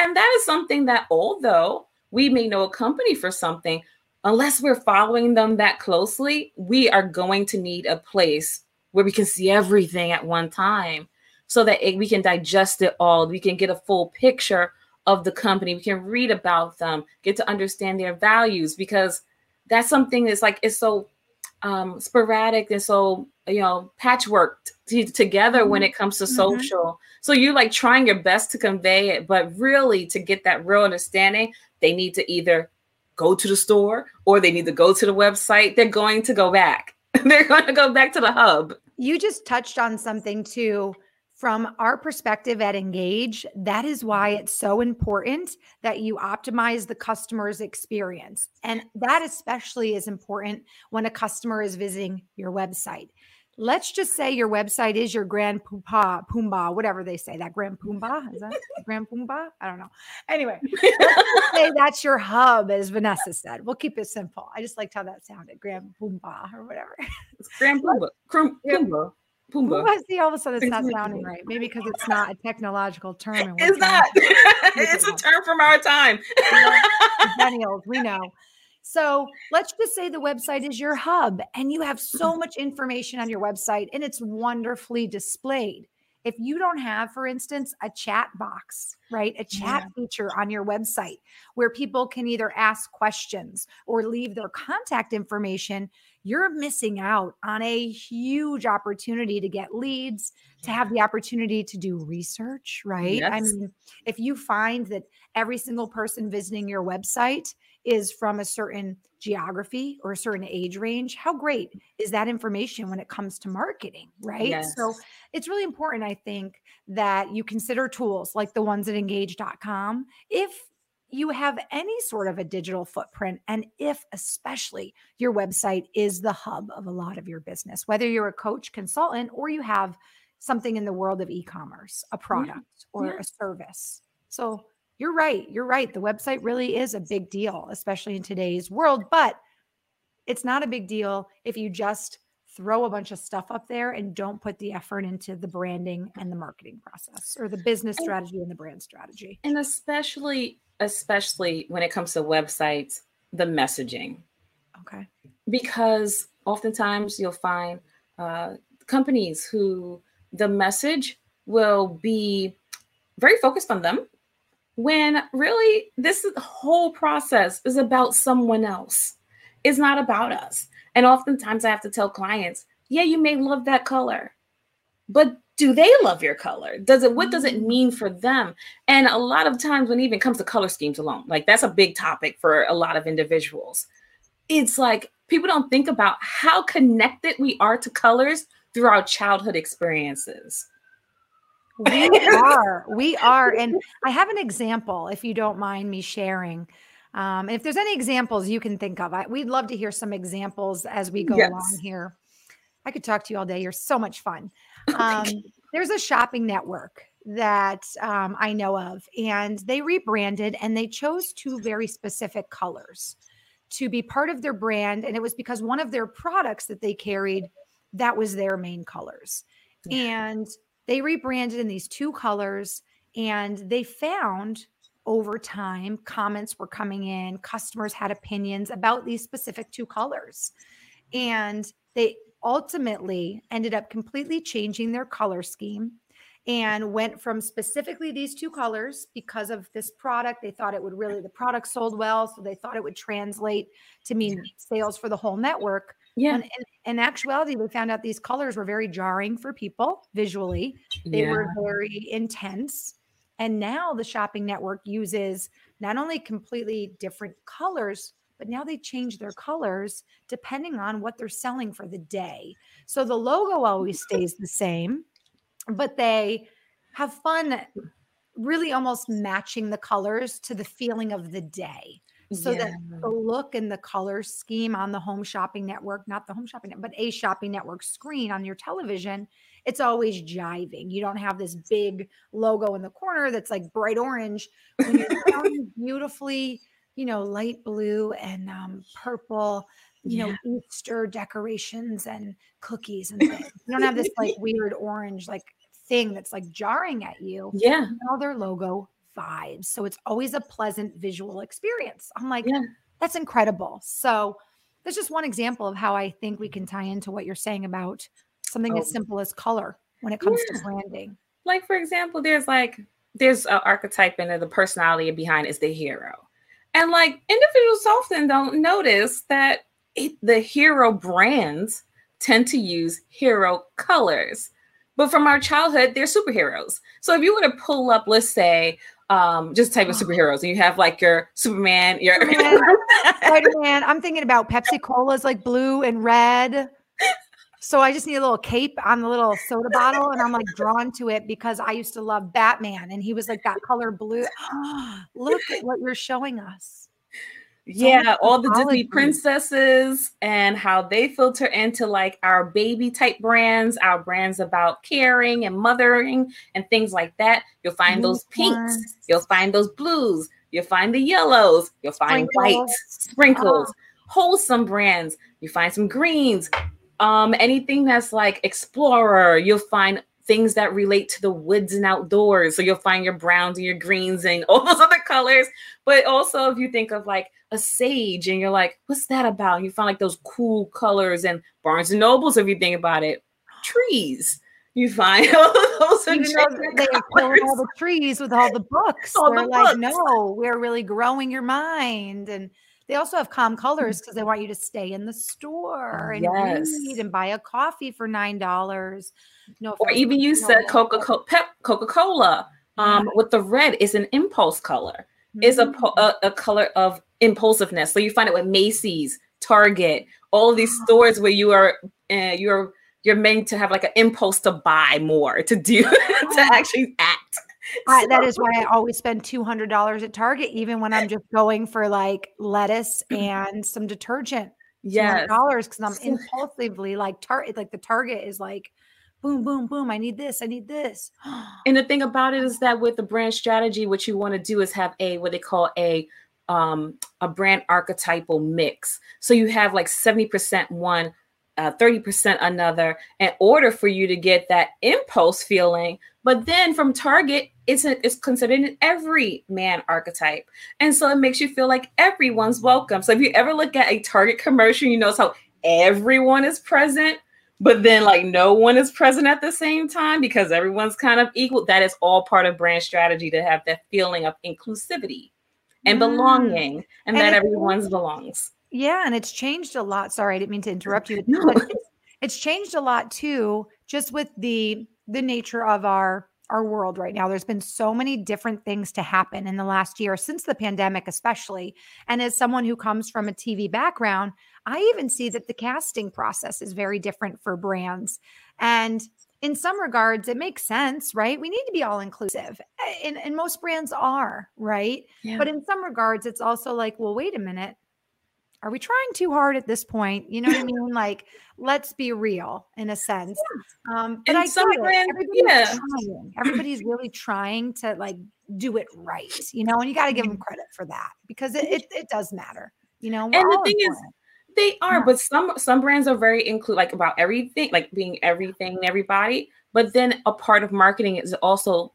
And that is something that, although we may know a company for something, unless we're following them that closely, we are going to need a place where we can see everything at one time so that it, we can digest it all. We can get a full picture of the company. We can read about them, get to understand their values because that's something that's like it's so um, sporadic and so you know patchwork t- together when mm-hmm. it comes to mm-hmm. social so you're like trying your best to convey it but really to get that real understanding they need to either go to the store or they need to go to the website they're going to go back they're going to go back to the hub you just touched on something too from our perspective at Engage, that is why it's so important that you optimize the customer's experience. And that especially is important when a customer is visiting your website. Let's just say your website is your grand poomba, poomba, whatever they say. That grand poomba is that grand poomba? I don't know. Anyway, let's say that's your hub, as Vanessa said. We'll keep it simple. I just liked how that sounded, grand poomba or whatever. It's grand poomba. Poomba. Pumbaa. Pumbaa. See, all of a sudden it's not sounding right. Maybe because it's not a technological term. It's not. it's a term from our time. Millennials, we know. So let's just say the website is your hub and you have so much information on your website and it's wonderfully displayed. If you don't have, for instance, a chat box, right? A chat yeah. feature on your website where people can either ask questions or leave their contact information, you're missing out on a huge opportunity to get leads, to have the opportunity to do research, right? Yes. I mean, if you find that every single person visiting your website is from a certain geography or a certain age range, how great is that information when it comes to marketing, right? Yes. So it's really important, I think, that you consider tools like the ones at engage.com if you have any sort of a digital footprint, and if especially your website is the hub of a lot of your business, whether you're a coach, consultant, or you have something in the world of e commerce, a product yeah. or yeah. a service. So you're right. You're right. The website really is a big deal, especially in today's world, but it's not a big deal if you just throw a bunch of stuff up there and don't put the effort into the branding and the marketing process or the business strategy and the brand strategy. And especially especially when it comes to websites, the messaging. Okay. Because oftentimes you'll find uh, companies who the message will be very focused on them when really this whole process is about someone else. It's not about us. And oftentimes I have to tell clients, yeah, you may love that color, but do they love your color? Does it what does it mean for them? And a lot of times when it even comes to color schemes alone, like that's a big topic for a lot of individuals. It's like people don't think about how connected we are to colors through our childhood experiences. We are. We are. And I have an example, if you don't mind me sharing. Um, if there's any examples you can think of, I, we'd love to hear some examples as we go yes. along here. I could talk to you all day. You're so much fun. Um, there's a shopping network that um, I know of, and they rebranded and they chose two very specific colors to be part of their brand. And it was because one of their products that they carried, that was their main colors. Yeah. And they rebranded in these two colors and they found over time comments were coming in customers had opinions about these specific two colors and they ultimately ended up completely changing their color scheme and went from specifically these two colors because of this product. They thought it would really, the product sold well. So they thought it would translate to mean sales for the whole network. Yeah. And in, in actuality, we found out these colors were very jarring for people visually, they yeah. were very intense. And now the shopping network uses not only completely different colors, but now they change their colors depending on what they're selling for the day. So the logo always stays the same, but they have fun really almost matching the colors to the feeling of the day. So yeah. that the look and the color scheme on the home shopping network, not the home shopping network, but a shopping network screen on your television, it's always jiving. You don't have this big logo in the corner that's like bright orange. When you're beautifully you know, light blue and um, purple, you yeah. know, Easter decorations and cookies and things. You don't have this like weird orange like thing that's like jarring at you. Yeah. All their logo vibes. So it's always a pleasant visual experience. I'm like, yeah. that's incredible. So that's just one example of how I think we can tie into what you're saying about something oh. as simple as color when it comes yeah. to branding. Like for example, there's like there's an archetype and the personality behind is the hero. And like individuals often don't notice that it, the hero brands tend to use hero colors. But from our childhood, they're superheroes. So if you were to pull up, let's say, um, just type of superheroes, and you have like your Superman, your Spider-Man. I'm thinking about Pepsi Cola's like blue and red. So I just need a little cape on the little soda bottle, and I'm like drawn to it because I used to love Batman, and he was like that color blue. Look at what you're showing us. Yeah, all the Disney princesses and how they filter into like our baby type brands, our brands about caring and mothering and things like that. You'll find those pinks, you'll find those blues, you'll find the yellows, you'll find sprinkles. white sprinkles, oh. wholesome brands. You find some greens, um, anything that's like explorer, you'll find things that relate to the woods and outdoors. So you'll find your browns and your greens and all those other colors. But also, if you think of like a sage and you're like, what's that about? You find like those cool colors and Barnes and Nobles, if you think about it, trees. You find all those they pull all the trees with all the books. All They're the like, books. no, we're really growing your mind. And they also have calm colors because mm. they want you to stay in the store and yes. read and buy a coffee for nine dollars. No, or even you said Coca Cola, Pep Coca Cola, um, yeah. with the red is an impulse color. Mm-hmm. Is a, mm. a, a color of impulsiveness. So you find it with Macy's, Target, all of these stores where you are uh, you're you're meant to have like an impulse to buy more, to do, to actually act. I, that is why I always spend two hundred dollars at Target, even when I'm just going for like lettuce and some detergent. Yes, dollars because I'm impulsively like Target. Like the Target is like, boom, boom, boom. I need this. I need this. and the thing about it is that with the brand strategy, what you want to do is have a what they call a um, a brand archetypal mix. So you have like seventy percent one, uh, 30% another in order for you to get that impulse feeling. But then from Target, it's, a, it's considered an every man archetype. And so it makes you feel like everyone's welcome. So if you ever look at a Target commercial, you notice how everyone is present. but then like no one is present at the same time because everyone's kind of equal. That is all part of brand strategy to have that feeling of inclusivity and mm. belonging and, and that everyone's belongs. Yeah, and it's changed a lot. Sorry, I didn't mean to interrupt you. No. It's, it's changed a lot too, just with the the nature of our our world right now. There's been so many different things to happen in the last year since the pandemic, especially. And as someone who comes from a TV background, I even see that the casting process is very different for brands. And in some regards, it makes sense, right? We need to be all inclusive, and, and most brands are, right? Yeah. But in some regards, it's also like, well, wait a minute are we trying too hard at this point? You know what I mean? Like, let's be real in a sense. Um, but and I some brands, everybody's yeah. trying. Everybody's really trying to like do it right, you know, and you got to give them credit for that because it, it, it does matter, you know. And the thing is, they are, yeah. but some some brands are very include like about everything, like being everything, everybody. But then a part of marketing is also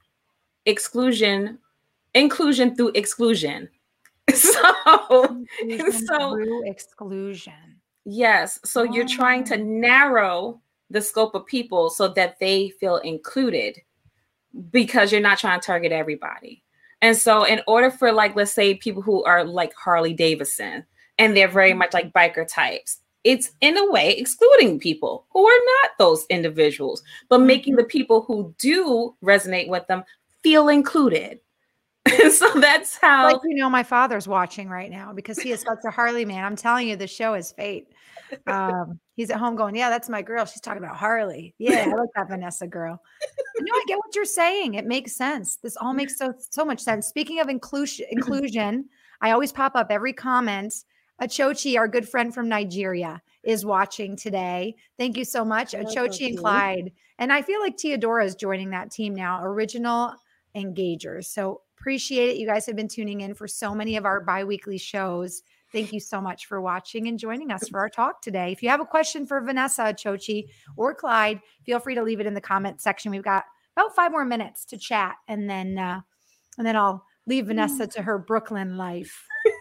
exclusion, inclusion through exclusion. so so exclusion yes so oh. you're trying to oh. narrow the scope of people so that they feel included because you're not trying to target everybody and so in order for like let's say people who are like harley davidson and they're very much like biker types. It's in a way excluding people who are not those individuals but making mm-hmm. the people who do resonate with them feel included. So that's how like you know my father's watching right now because he is such a harley man. I'm telling you the show is fate. Um he's at home going yeah that's my girl. She's talking about harley. Yeah i like that vanessa girl. No i get what you're saying. It makes sense. This all makes so so much sense. Speaking of inclusion inclusion i always pop up every comment Achochi, our good friend from Nigeria, is watching today. Thank you so much, Achochi and Clyde. And I feel like Teodora is joining that team now, original engagers. So Appreciate it. You guys have been tuning in for so many of our bi weekly shows. Thank you so much for watching and joining us for our talk today. If you have a question for Vanessa Chochi or Clyde, feel free to leave it in the comment section. We've got about five more minutes to chat, and then uh, and then I'll leave Vanessa to her Brooklyn life.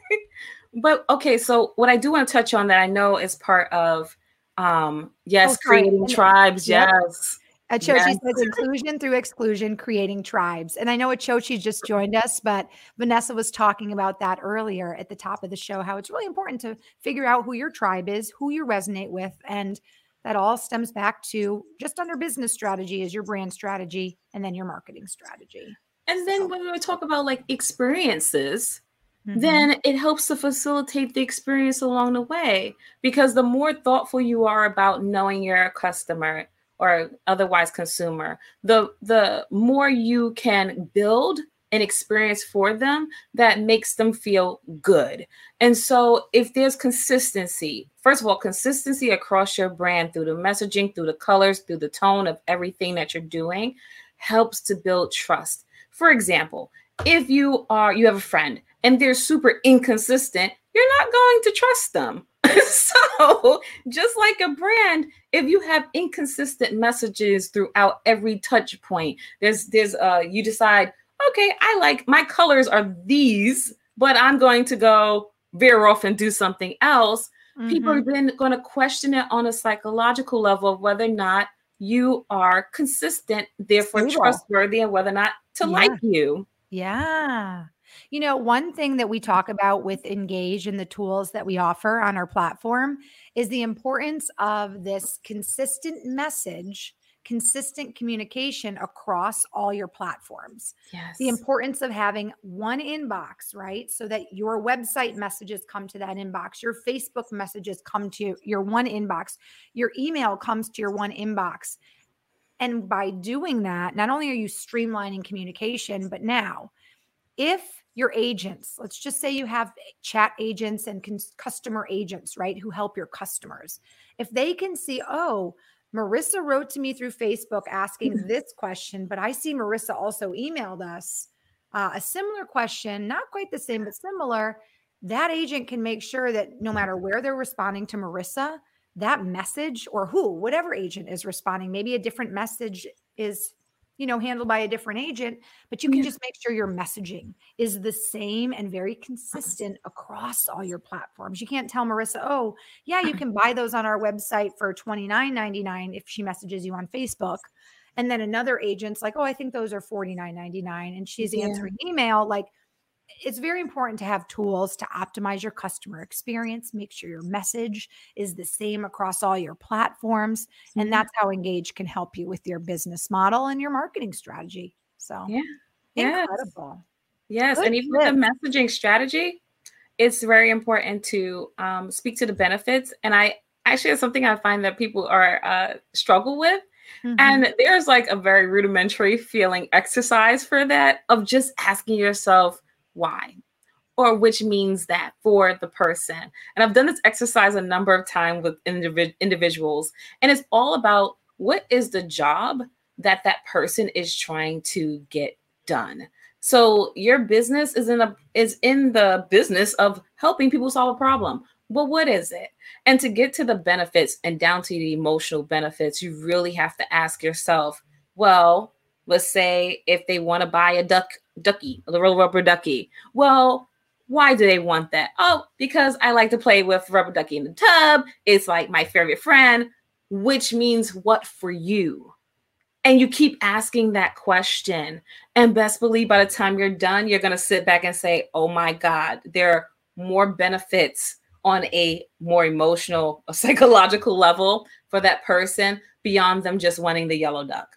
but okay, so what I do want to touch on that I know is part of um yes, oh, creating tribes, yes. Achochi yes. says inclusion through exclusion, creating tribes. And I know Achochi just joined us, but Vanessa was talking about that earlier at the top of the show, how it's really important to figure out who your tribe is, who you resonate with. And that all stems back to just under business strategy is your brand strategy and then your marketing strategy. And then so. when we talk about like experiences, Mm-hmm. then it helps to facilitate the experience along the way because the more thoughtful you are about knowing your customer or otherwise consumer, the the more you can build an experience for them that makes them feel good. And so if there's consistency, first of all, consistency across your brand through the messaging, through the colors, through the tone of everything that you're doing helps to build trust. For example, if you are you have a friend and they're super inconsistent, you're not going to trust them. so, just like a brand, if you have inconsistent messages throughout every touch point, there's there's uh you decide, okay, I like my colors are these, but I'm going to go veer off and do something else. Mm-hmm. People are then going to question it on a psychological level of whether or not you are consistent, therefore Stable. trustworthy, and whether or not to yeah. like you. Yeah. You know, one thing that we talk about with Engage and the tools that we offer on our platform is the importance of this consistent message, consistent communication across all your platforms. Yes. The importance of having one inbox, right? So that your website messages come to that inbox, your Facebook messages come to your one inbox, your email comes to your one inbox. And by doing that, not only are you streamlining communication, but now if your agents, let's just say you have chat agents and customer agents, right, who help your customers. If they can see, oh, Marissa wrote to me through Facebook asking mm-hmm. this question, but I see Marissa also emailed us uh, a similar question, not quite the same, but similar. That agent can make sure that no matter where they're responding to Marissa, that message or who, whatever agent is responding, maybe a different message is you know, handled by a different agent, but you can just make sure your messaging is the same and very consistent across all your platforms. You can't tell Marissa, oh, yeah, you can buy those on our website for $29.99 if she messages you on Facebook. And then another agent's like, oh, I think those are $49.99. And she's yeah. answering email. Like, it's very important to have tools to optimize your customer experience, make sure your message is the same across all your platforms. Mm-hmm. And that's how Engage can help you with your business model and your marketing strategy. So, yeah, incredible. Yes. Good and even tip. the messaging strategy, it's very important to um, speak to the benefits. And I actually, it's something I find that people are uh, struggle with. Mm-hmm. And there's like a very rudimentary feeling exercise for that of just asking yourself, why or which means that for the person. And I've done this exercise a number of times with individ- individuals, and it's all about what is the job that that person is trying to get done. So your business is in a is in the business of helping people solve a problem. Well, what is it? And to get to the benefits and down to the emotional benefits, you really have to ask yourself, well, let's say if they want to buy a duck ducky, a little rubber ducky. Well, why do they want that? Oh, because I like to play with rubber ducky in the tub. It's like my favorite friend, which means what for you? And you keep asking that question. And best believe by the time you're done, you're going to sit back and say, oh my God, there are more benefits on a more emotional, psychological level for that person beyond them just wanting the yellow duck.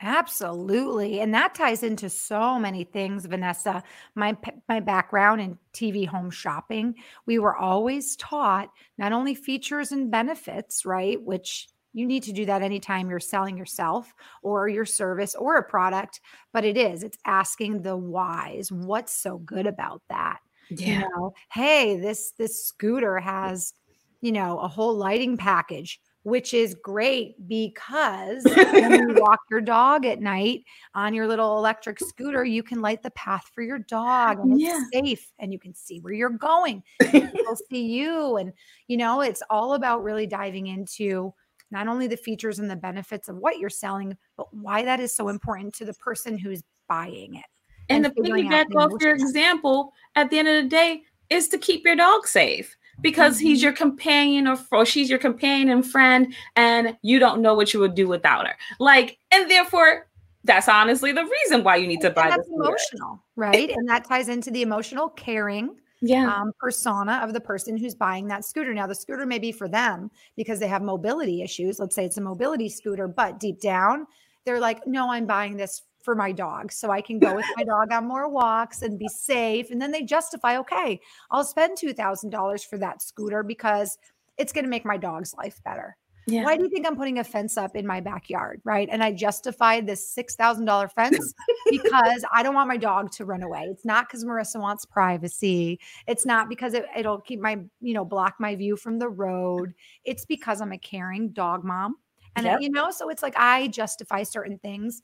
Absolutely. And that ties into so many things, Vanessa. My my background in TV home shopping, we were always taught not only features and benefits, right, which you need to do that anytime you're selling yourself or your service or a product, but it is it's asking the whys. What's so good about that? Yeah. You know, hey, this this scooter has, you know, a whole lighting package which is great because when you walk your dog at night on your little electric scooter, you can light the path for your dog and yeah. it's safe and you can see where you're going. People see you. And, you know, it's all about really diving into not only the features and the benefits of what you're selling, but why that is so important to the person who's buying it. And, and to piggyback off your example, at the end of the day, is to keep your dog safe because he's mm-hmm. your companion or, or she's your companion and friend and you don't know what you would do without her like and therefore that's honestly the reason why you need to buy that's emotional right and that ties into the emotional caring yeah. Um, persona of the person who's buying that scooter. Now, the scooter may be for them because they have mobility issues. Let's say it's a mobility scooter, but deep down, they're like, no, I'm buying this for my dog so I can go with my dog on more walks and be safe. And then they justify, okay, I'll spend $2,000 for that scooter because it's going to make my dog's life better. Yeah. Why do you think I'm putting a fence up in my backyard? Right. And I justified this $6,000 fence because I don't want my dog to run away. It's not because Marissa wants privacy. It's not because it, it'll keep my, you know, block my view from the road. It's because I'm a caring dog mom. And, yep. you know, so it's like I justify certain things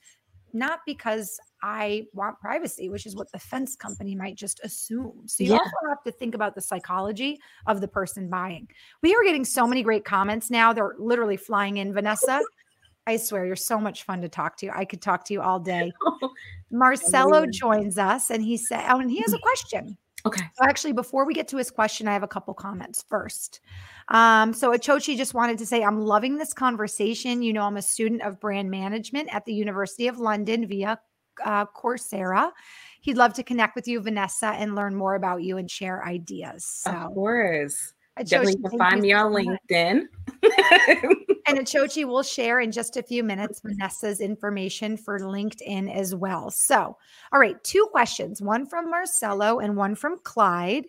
not because I want privacy, which is what the fence company might just assume. So you yeah. also have to think about the psychology of the person buying. We are getting so many great comments now. They're literally flying in. Vanessa, I swear you're so much fun to talk to. I could talk to you all day. Oh, Marcelo joins us and he said, oh, and he has a mm. question. Okay. So actually, before we get to his question, I have a couple comments first. Um, so Achochi just wanted to say, I'm loving this conversation. You know, I'm a student of brand management at the University of London via uh, Coursera. He'd love to connect with you, Vanessa, and learn more about you and share ideas. So, of course. Definitely can find me on LinkedIn. and Achochi will share in just a few minutes Vanessa's information for LinkedIn as well. So, all right, two questions one from Marcelo and one from Clyde.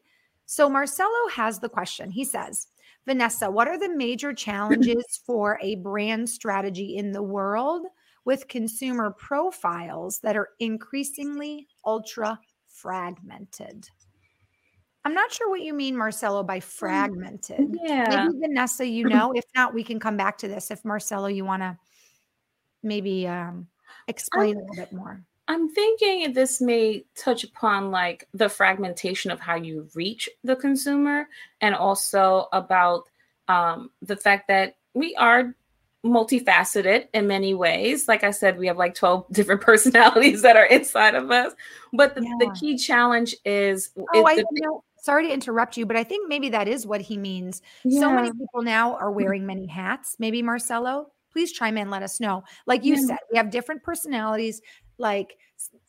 So, Marcelo has the question. He says, Vanessa, what are the major challenges for a brand strategy in the world with consumer profiles that are increasingly ultra fragmented? I'm not sure what you mean, Marcelo, by mm, fragmented. Yeah. Maybe Vanessa, you know. If not, we can come back to this. If Marcelo, you want to maybe um, explain I'm, a little bit more. I'm thinking this may touch upon like the fragmentation of how you reach the consumer and also about um, the fact that we are multifaceted in many ways. Like I said, we have like 12 different personalities that are inside of us. But the, yeah. the key challenge is, oh, is I, the, know, sorry to interrupt you, but I think maybe that is what he means. Yeah. So many people now are wearing many hats. Maybe Marcelo, please chime in, let us know. Like you yeah. said, we have different personalities. Like,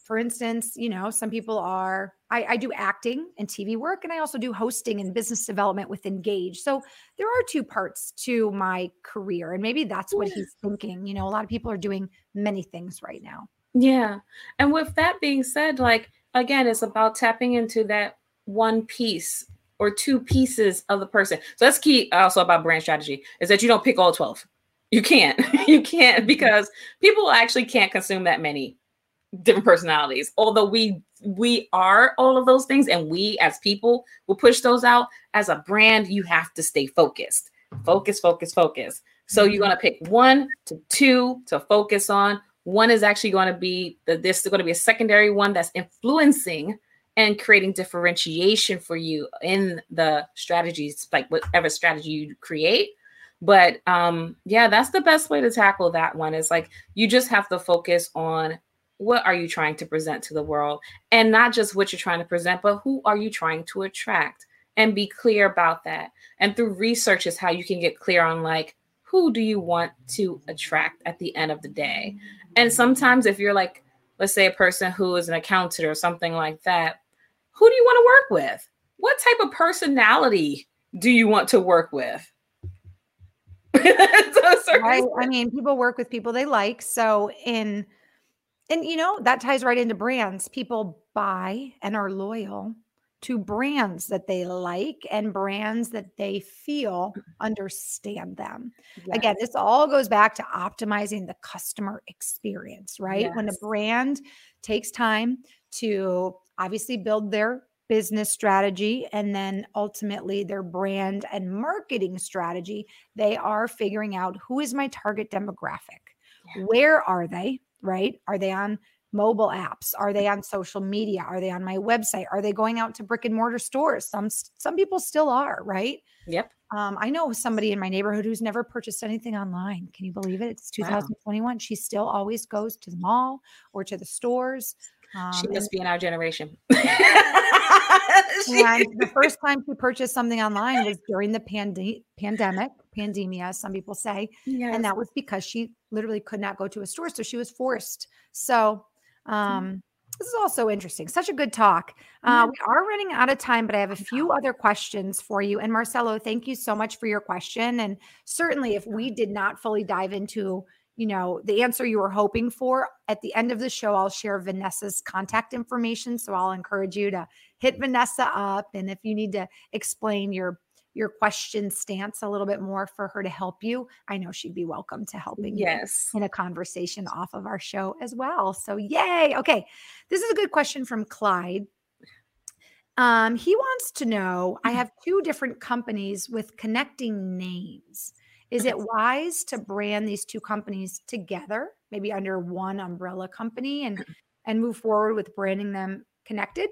for instance, you know, some people are, I, I, do acting and TV work, and I also do hosting and business development with Engage. So there are two parts to my career. And maybe that's what he's thinking. You know, a lot of people are doing many things right now. Yeah. And with that being said, like, again, it's about tapping into that one piece or two pieces of the person. So that's key also about brand strategy is that you don't pick all 12. You can't. you can't because people actually can't consume that many different personalities. Although we we are all of those things and we as people will push those out as a brand you have to stay focused. Focus, focus, focus. So you're mm-hmm. going to pick one to two to focus on. One is actually going to be the this is going to be a secondary one that's influencing and creating differentiation for you in the strategies, like whatever strategy you create. But um, yeah, that's the best way to tackle that one. Is like you just have to focus on what are you trying to present to the world and not just what you're trying to present, but who are you trying to attract and be clear about that. And through research is how you can get clear on like who do you want to attract at the end of the day. And sometimes if you're like, let's say a person who is an accountant or something like that, who do you want to work with? What type of personality do you want to work with? right. I mean, people work with people they like. So in and you know, that ties right into brands. People buy and are loyal to brands that they like and brands that they feel mm-hmm. understand them. Yes. Again, this all goes back to optimizing the customer experience, right? Yes. When a brand takes time to obviously build their business strategy and then ultimately their brand and marketing strategy, they are figuring out who is my target demographic? Yeah. Where are they? Right? Are they on mobile apps? Are they on social media? Are they on my website? Are they going out to brick and mortar stores? Some some people still are, right? Yep. Um, I know somebody in my neighborhood who's never purchased anything online. Can you believe it? It's 2021. Wow. She still always goes to the mall or to the stores. Um, she must be in our generation. and the first time she purchased something online was during the pande- pandemic, pandemia, some people say. Yes. And that was because she literally could not go to a store. So she was forced. So, mm-hmm. um, this is also interesting. Such a good talk. Uh, we are running out of time, but I have a few other questions for you. And Marcelo, thank you so much for your question. And certainly, if we did not fully dive into you know, the answer you were hoping for. At the end of the show, I'll share Vanessa's contact information. So I'll encourage you to hit Vanessa up. And if you need to explain your your question stance a little bit more for her to help you, I know she'd be welcome to helping yes. in a conversation off of our show as well. So yay. Okay. This is a good question from Clyde. Um, he wants to know I mm-hmm. have two different companies with connecting names. Is it wise to brand these two companies together, maybe under one umbrella company and and move forward with branding them connected?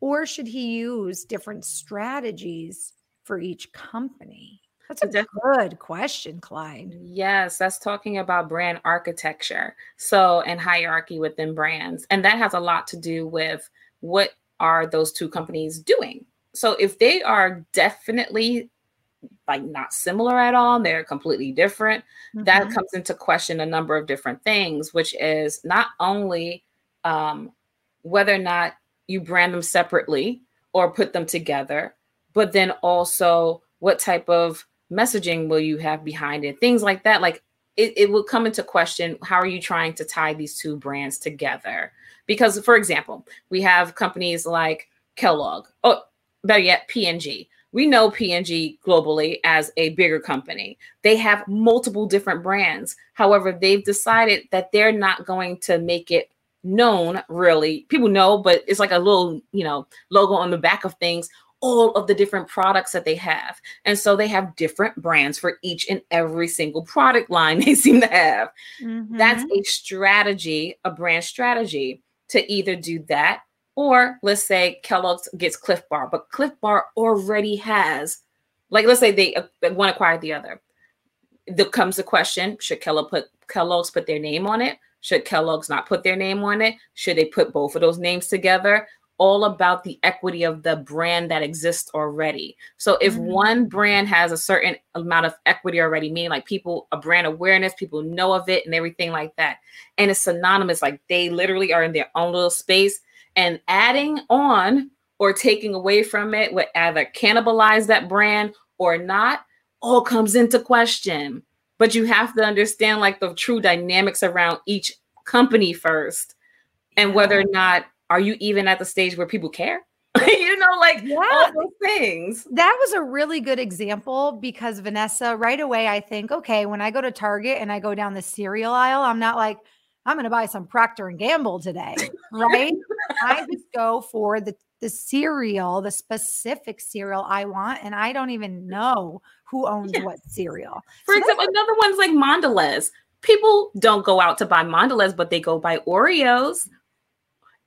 Or should he use different strategies for each company? That's a good question, Clyde. Yes, that's talking about brand architecture. So, and hierarchy within brands. And that has a lot to do with what are those two companies doing? So, if they are definitely like not similar at all they're completely different. Mm-hmm. that comes into question a number of different things which is not only um, whether or not you brand them separately or put them together but then also what type of messaging will you have behind it things like that. Like it, it will come into question how are you trying to tie these two brands together? Because for example we have companies like kellogg oh better yet p&g we know P&G globally as a bigger company. They have multiple different brands. However, they've decided that they're not going to make it known really. People know, but it's like a little, you know, logo on the back of things, all of the different products that they have. And so they have different brands for each and every single product line they seem to have. Mm-hmm. That's a strategy, a brand strategy to either do that or let's say Kellogg's gets Clif Bar, but Clif Bar already has, like, let's say they uh, one acquired the other. there comes the question: Should Kellogg put Kellogg's put their name on it? Should Kellogg's not put their name on it? Should they put both of those names together? All about the equity of the brand that exists already. So if mm-hmm. one brand has a certain amount of equity already, meaning like people, a brand awareness, people know of it and everything like that, and it's synonymous, like they literally are in their own little space, and adding on or taking away from it would either cannibalize that brand or not, all comes into question. But you have to understand like the true dynamics around each company first and whether or not are you even at the stage where people care? you know, like yeah. all those things. That was a really good example because Vanessa, right away, I think, okay, when I go to Target and I go down the cereal aisle, I'm not like, I'm going to buy some Procter and Gamble today, right? I just go for the the cereal, the specific cereal I want, and I don't even know who owns yeah. what cereal. For so example, another one's like Mondelez. People don't go out to buy Mondelez, but they go buy Oreos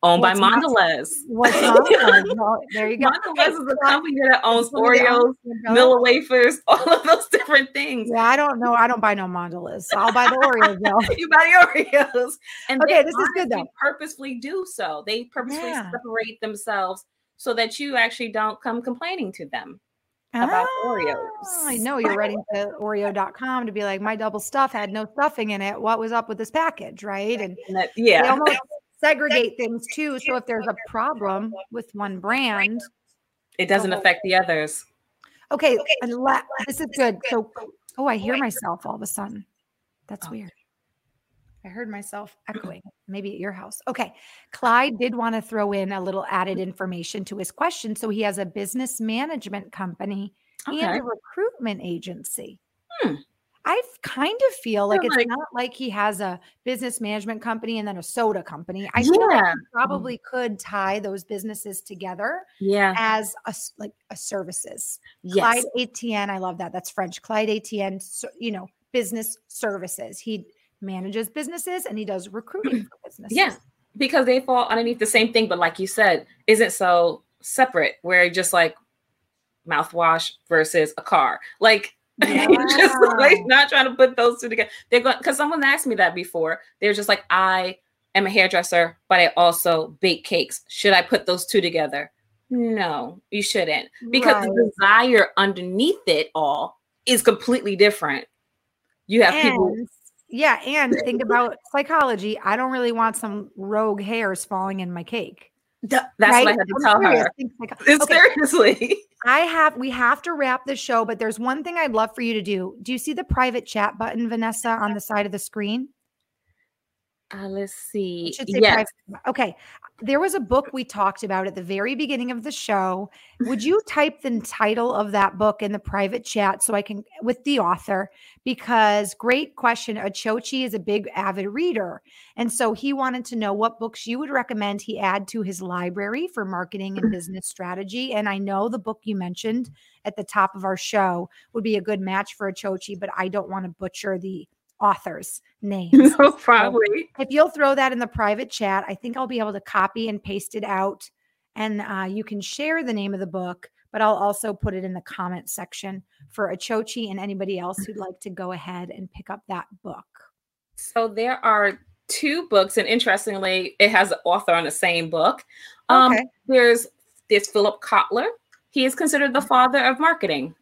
owned What's by Mondelez. What's Mondelez? well, there you go. Mondelez is a company that owns Oreos, Nilla wafers, all of those different things. Yeah, I don't know. I don't buy no Mondelez. So I'll buy the Oreos though. you buy the Oreos. And okay, this is good though. Purposefully do so. They purposely yeah. separate themselves so that you actually don't come complaining to them about oh, Oreos. I know you're writing to Oreo.com to be like, my double stuff had no stuffing in it. What was up with this package? Right. And, and that, yeah segregate things too. So if there's a problem with one brand, it doesn't affect the others. Okay, this is good. So, oh, I hear myself all of a sudden. That's oh. weird. I heard myself echoing, maybe at your house. Okay. Clyde did want to throw in a little added information to his question. So he has a business management company okay. and a recruitment agency. Hmm. I kind of feel like it's like, not like he has a business management company and then a soda company. I yeah. feel like he mm-hmm. probably could tie those businesses together yeah. as a like a services. Yes. Clyde Etienne, I love that. That's French. Clyde Etienne, so, you know, business services. He manages businesses and he does recruiting for businesses. Yeah, because they fall underneath the same thing, but like you said, isn't so separate where just like mouthwash versus a car. Like yeah. just like not trying to put those two together. They're going because someone asked me that before. They're just like, I am a hairdresser, but I also bake cakes. Should I put those two together? No, you shouldn't. Because right. the desire underneath it all is completely different. You have and, people. Yeah, and think about psychology. I don't really want some rogue hairs falling in my cake. That's right? what I had to tell her. It's okay. Seriously. I have we have to wrap the show, but there's one thing I'd love for you to do. Do you see the private chat button, Vanessa, on the side of the screen? Uh, let's see. Yes. Okay. There was a book we talked about at the very beginning of the show. Would you type the title of that book in the private chat so I can with the author? Because great question. Achochi is a big avid reader. And so he wanted to know what books you would recommend he add to his library for marketing and business strategy. And I know the book you mentioned at the top of our show would be a good match for Achochi, but I don't want to butcher the authors' names. No, probably. So if you'll throw that in the private chat, I think I'll be able to copy and paste it out. And uh, you can share the name of the book, but I'll also put it in the comment section for Achochi and anybody else who'd like to go ahead and pick up that book. So there are two books, and interestingly, it has an author on the same book. Um, okay. There's there's Philip Kotler. He is considered the father of marketing,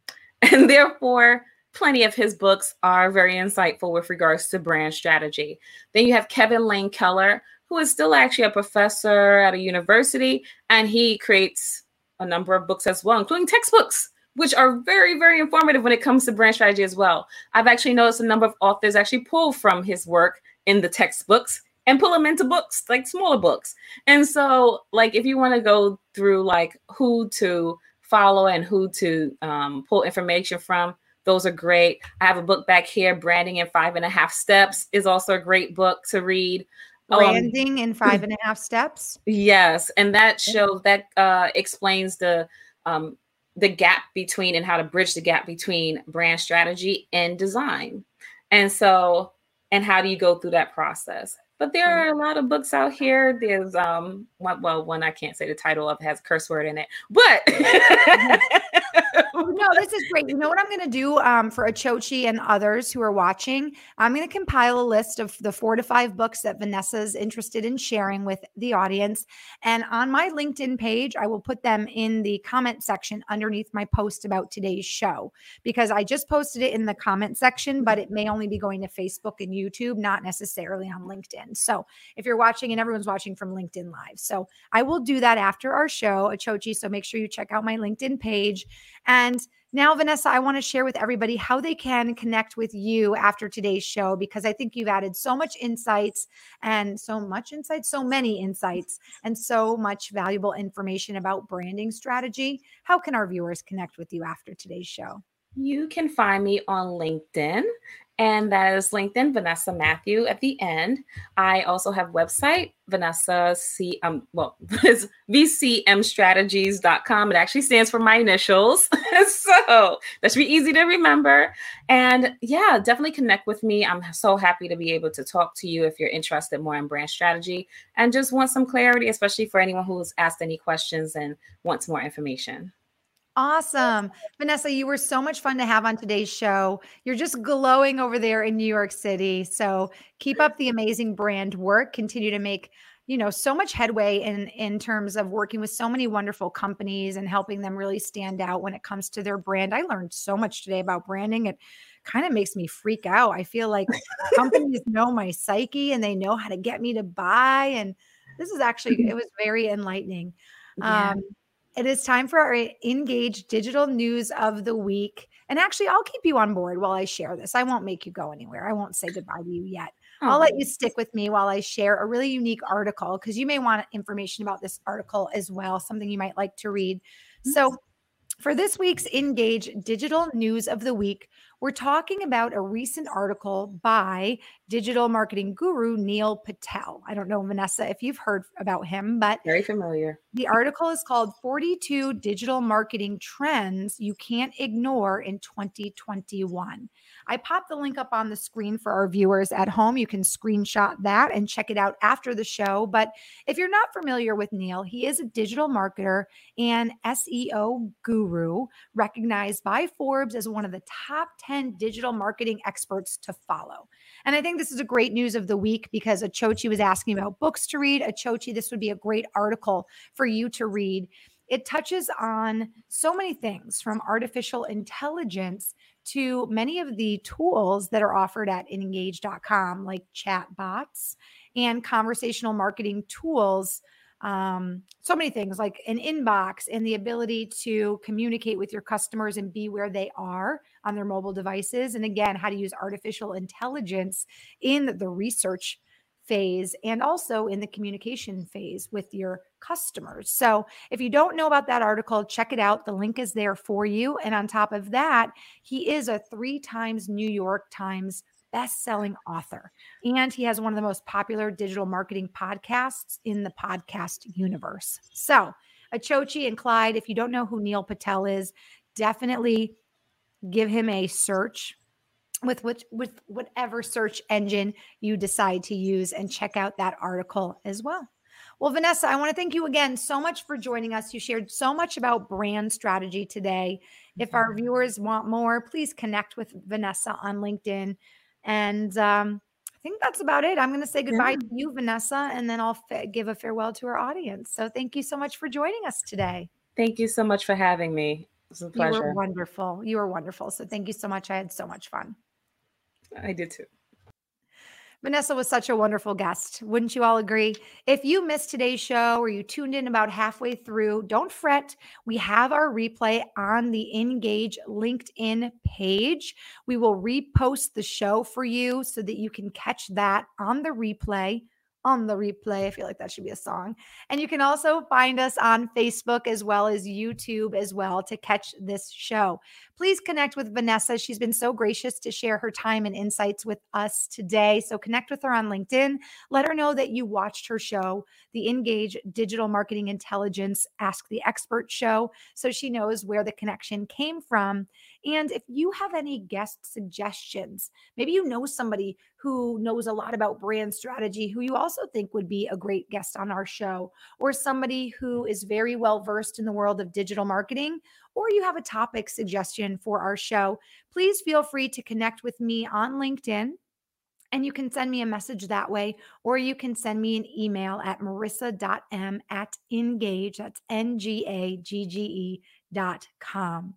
and therefore plenty of his books are very insightful with regards to brand strategy. Then you have Kevin Lane Keller, who is still actually a professor at a university, and he creates a number of books as well, including textbooks, which are very, very informative when it comes to brand strategy as well. I've actually noticed a number of authors actually pull from his work in the textbooks and pull them into books, like smaller books. And so, like, if you want to go through like who to follow and who to um, pull information from, those are great. I have a book back here, Branding in Five and a Half Steps, is also a great book to read. Um, Branding um, in Five and a Half Steps. Yes, and that shows that uh, explains the um, the gap between and how to bridge the gap between brand strategy and design. And so, and how do you go through that process? But there are a lot of books out here. There's um one, well, one I can't say the title of has a curse word in it, but no, this is great. You know what I'm going to do um, for Achochi and others who are watching? I'm going to compile a list of the four to five books that Vanessa's interested in sharing with the audience. And on my LinkedIn page, I will put them in the comment section underneath my post about today's show because I just posted it in the comment section, but it may only be going to Facebook and YouTube, not necessarily on LinkedIn. So if you're watching and everyone's watching from LinkedIn Live. So I will do that after our show, Achochi. So make sure you check out my LinkedIn page. And now, Vanessa, I want to share with everybody how they can connect with you after today's show because I think you've added so much insights and so much insight, so many insights, and so much valuable information about branding strategy. How can our viewers connect with you after today's show? You can find me on LinkedIn and that is LinkedIn Vanessa Matthew at the end. I also have website Vanessa C um well it's vcmstrategies.com. It actually stands for my initials. so that should be easy to remember. And yeah, definitely connect with me. I'm so happy to be able to talk to you if you're interested more in brand strategy and just want some clarity, especially for anyone who's asked any questions and wants more information. Awesome. Vanessa, you were so much fun to have on today's show. You're just glowing over there in New York City. So keep up the amazing brand work. Continue to make, you know, so much headway in in terms of working with so many wonderful companies and helping them really stand out when it comes to their brand. I learned so much today about branding. It kind of makes me freak out. I feel like companies know my psyche and they know how to get me to buy. And this is actually, it was very enlightening. Yeah. Um, it is time for our Engage digital news of the week. And actually, I'll keep you on board while I share this. I won't make you go anywhere. I won't say goodbye to you yet. Oh. I'll let you oh. stick with me while I share a really unique article because you may want information about this article as well, something you might like to read. So, for this week's Engage Digital News of the Week, we're talking about a recent article by digital marketing guru Neil Patel. I don't know, Vanessa, if you've heard about him, but very familiar. The article is called 42 Digital Marketing Trends You Can't Ignore in 2021. I popped the link up on the screen for our viewers at home. You can screenshot that and check it out after the show. But if you're not familiar with Neil, he is a digital marketer and SEO guru recognized by Forbes as one of the top 10 10 digital marketing experts to follow. And I think this is a great news of the week because Achochi was asking about books to read. Achochi, this would be a great article for you to read. It touches on so many things from artificial intelligence to many of the tools that are offered at engage.com, like chat bots and conversational marketing tools um, so many things like an inbox and the ability to communicate with your customers and be where they are on their mobile devices. And again, how to use artificial intelligence in the research phase and also in the communication phase with your customers. So, if you don't know about that article, check it out. The link is there for you. And on top of that, he is a three times New York Times best-selling author and he has one of the most popular digital marketing podcasts in the podcast universe so achochi and clyde if you don't know who neil patel is definitely give him a search with which with whatever search engine you decide to use and check out that article as well well, Vanessa, I want to thank you again so much for joining us. You shared so much about brand strategy today. If our mm-hmm. viewers want more, please connect with Vanessa on LinkedIn. And um, I think that's about it. I'm going to say goodbye yeah. to you, Vanessa, and then I'll fa- give a farewell to our audience. So thank you so much for joining us today. Thank you so much for having me. It was a pleasure. You were wonderful. You were wonderful. So thank you so much. I had so much fun. I did too. Vanessa was such a wonderful guest. Wouldn't you all agree? If you missed today's show or you tuned in about halfway through, don't fret. We have our replay on the Engage LinkedIn page. We will repost the show for you so that you can catch that on the replay on the replay. I feel like that should be a song. And you can also find us on Facebook as well as YouTube as well to catch this show. Please connect with Vanessa. She's been so gracious to share her time and insights with us today. So connect with her on LinkedIn. Let her know that you watched her show, the Engage Digital Marketing Intelligence Ask the Expert show, so she knows where the connection came from. And if you have any guest suggestions, maybe you know somebody who knows a lot about brand strategy who you also think would be a great guest on our show, or somebody who is very well versed in the world of digital marketing, or you have a topic suggestion for our show, please feel free to connect with me on LinkedIn and you can send me a message that way, or you can send me an email at marissa.m at engage, that's N G A G G E dot com.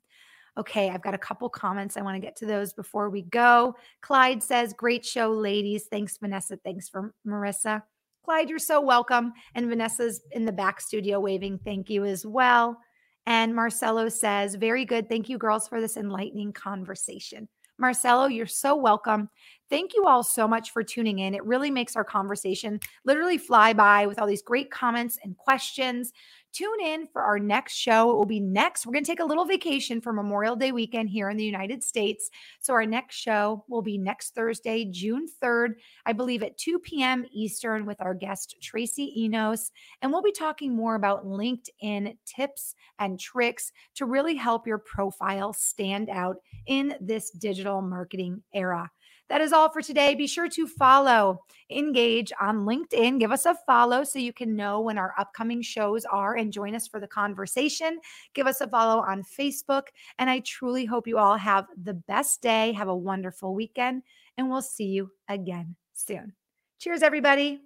Okay, I've got a couple comments. I want to get to those before we go. Clyde says, Great show, ladies. Thanks, Vanessa. Thanks for Marissa. Clyde, you're so welcome. And Vanessa's in the back studio waving thank you as well. And Marcelo says, Very good. Thank you, girls, for this enlightening conversation. Marcelo, you're so welcome. Thank you all so much for tuning in. It really makes our conversation literally fly by with all these great comments and questions. Tune in for our next show. It will be next. We're going to take a little vacation for Memorial Day weekend here in the United States. So, our next show will be next Thursday, June 3rd, I believe at 2 p.m. Eastern, with our guest, Tracy Enos. And we'll be talking more about LinkedIn tips and tricks to really help your profile stand out in this digital marketing era. That is all for today. Be sure to follow, engage on LinkedIn. Give us a follow so you can know when our upcoming shows are and join us for the conversation. Give us a follow on Facebook. And I truly hope you all have the best day. Have a wonderful weekend, and we'll see you again soon. Cheers, everybody.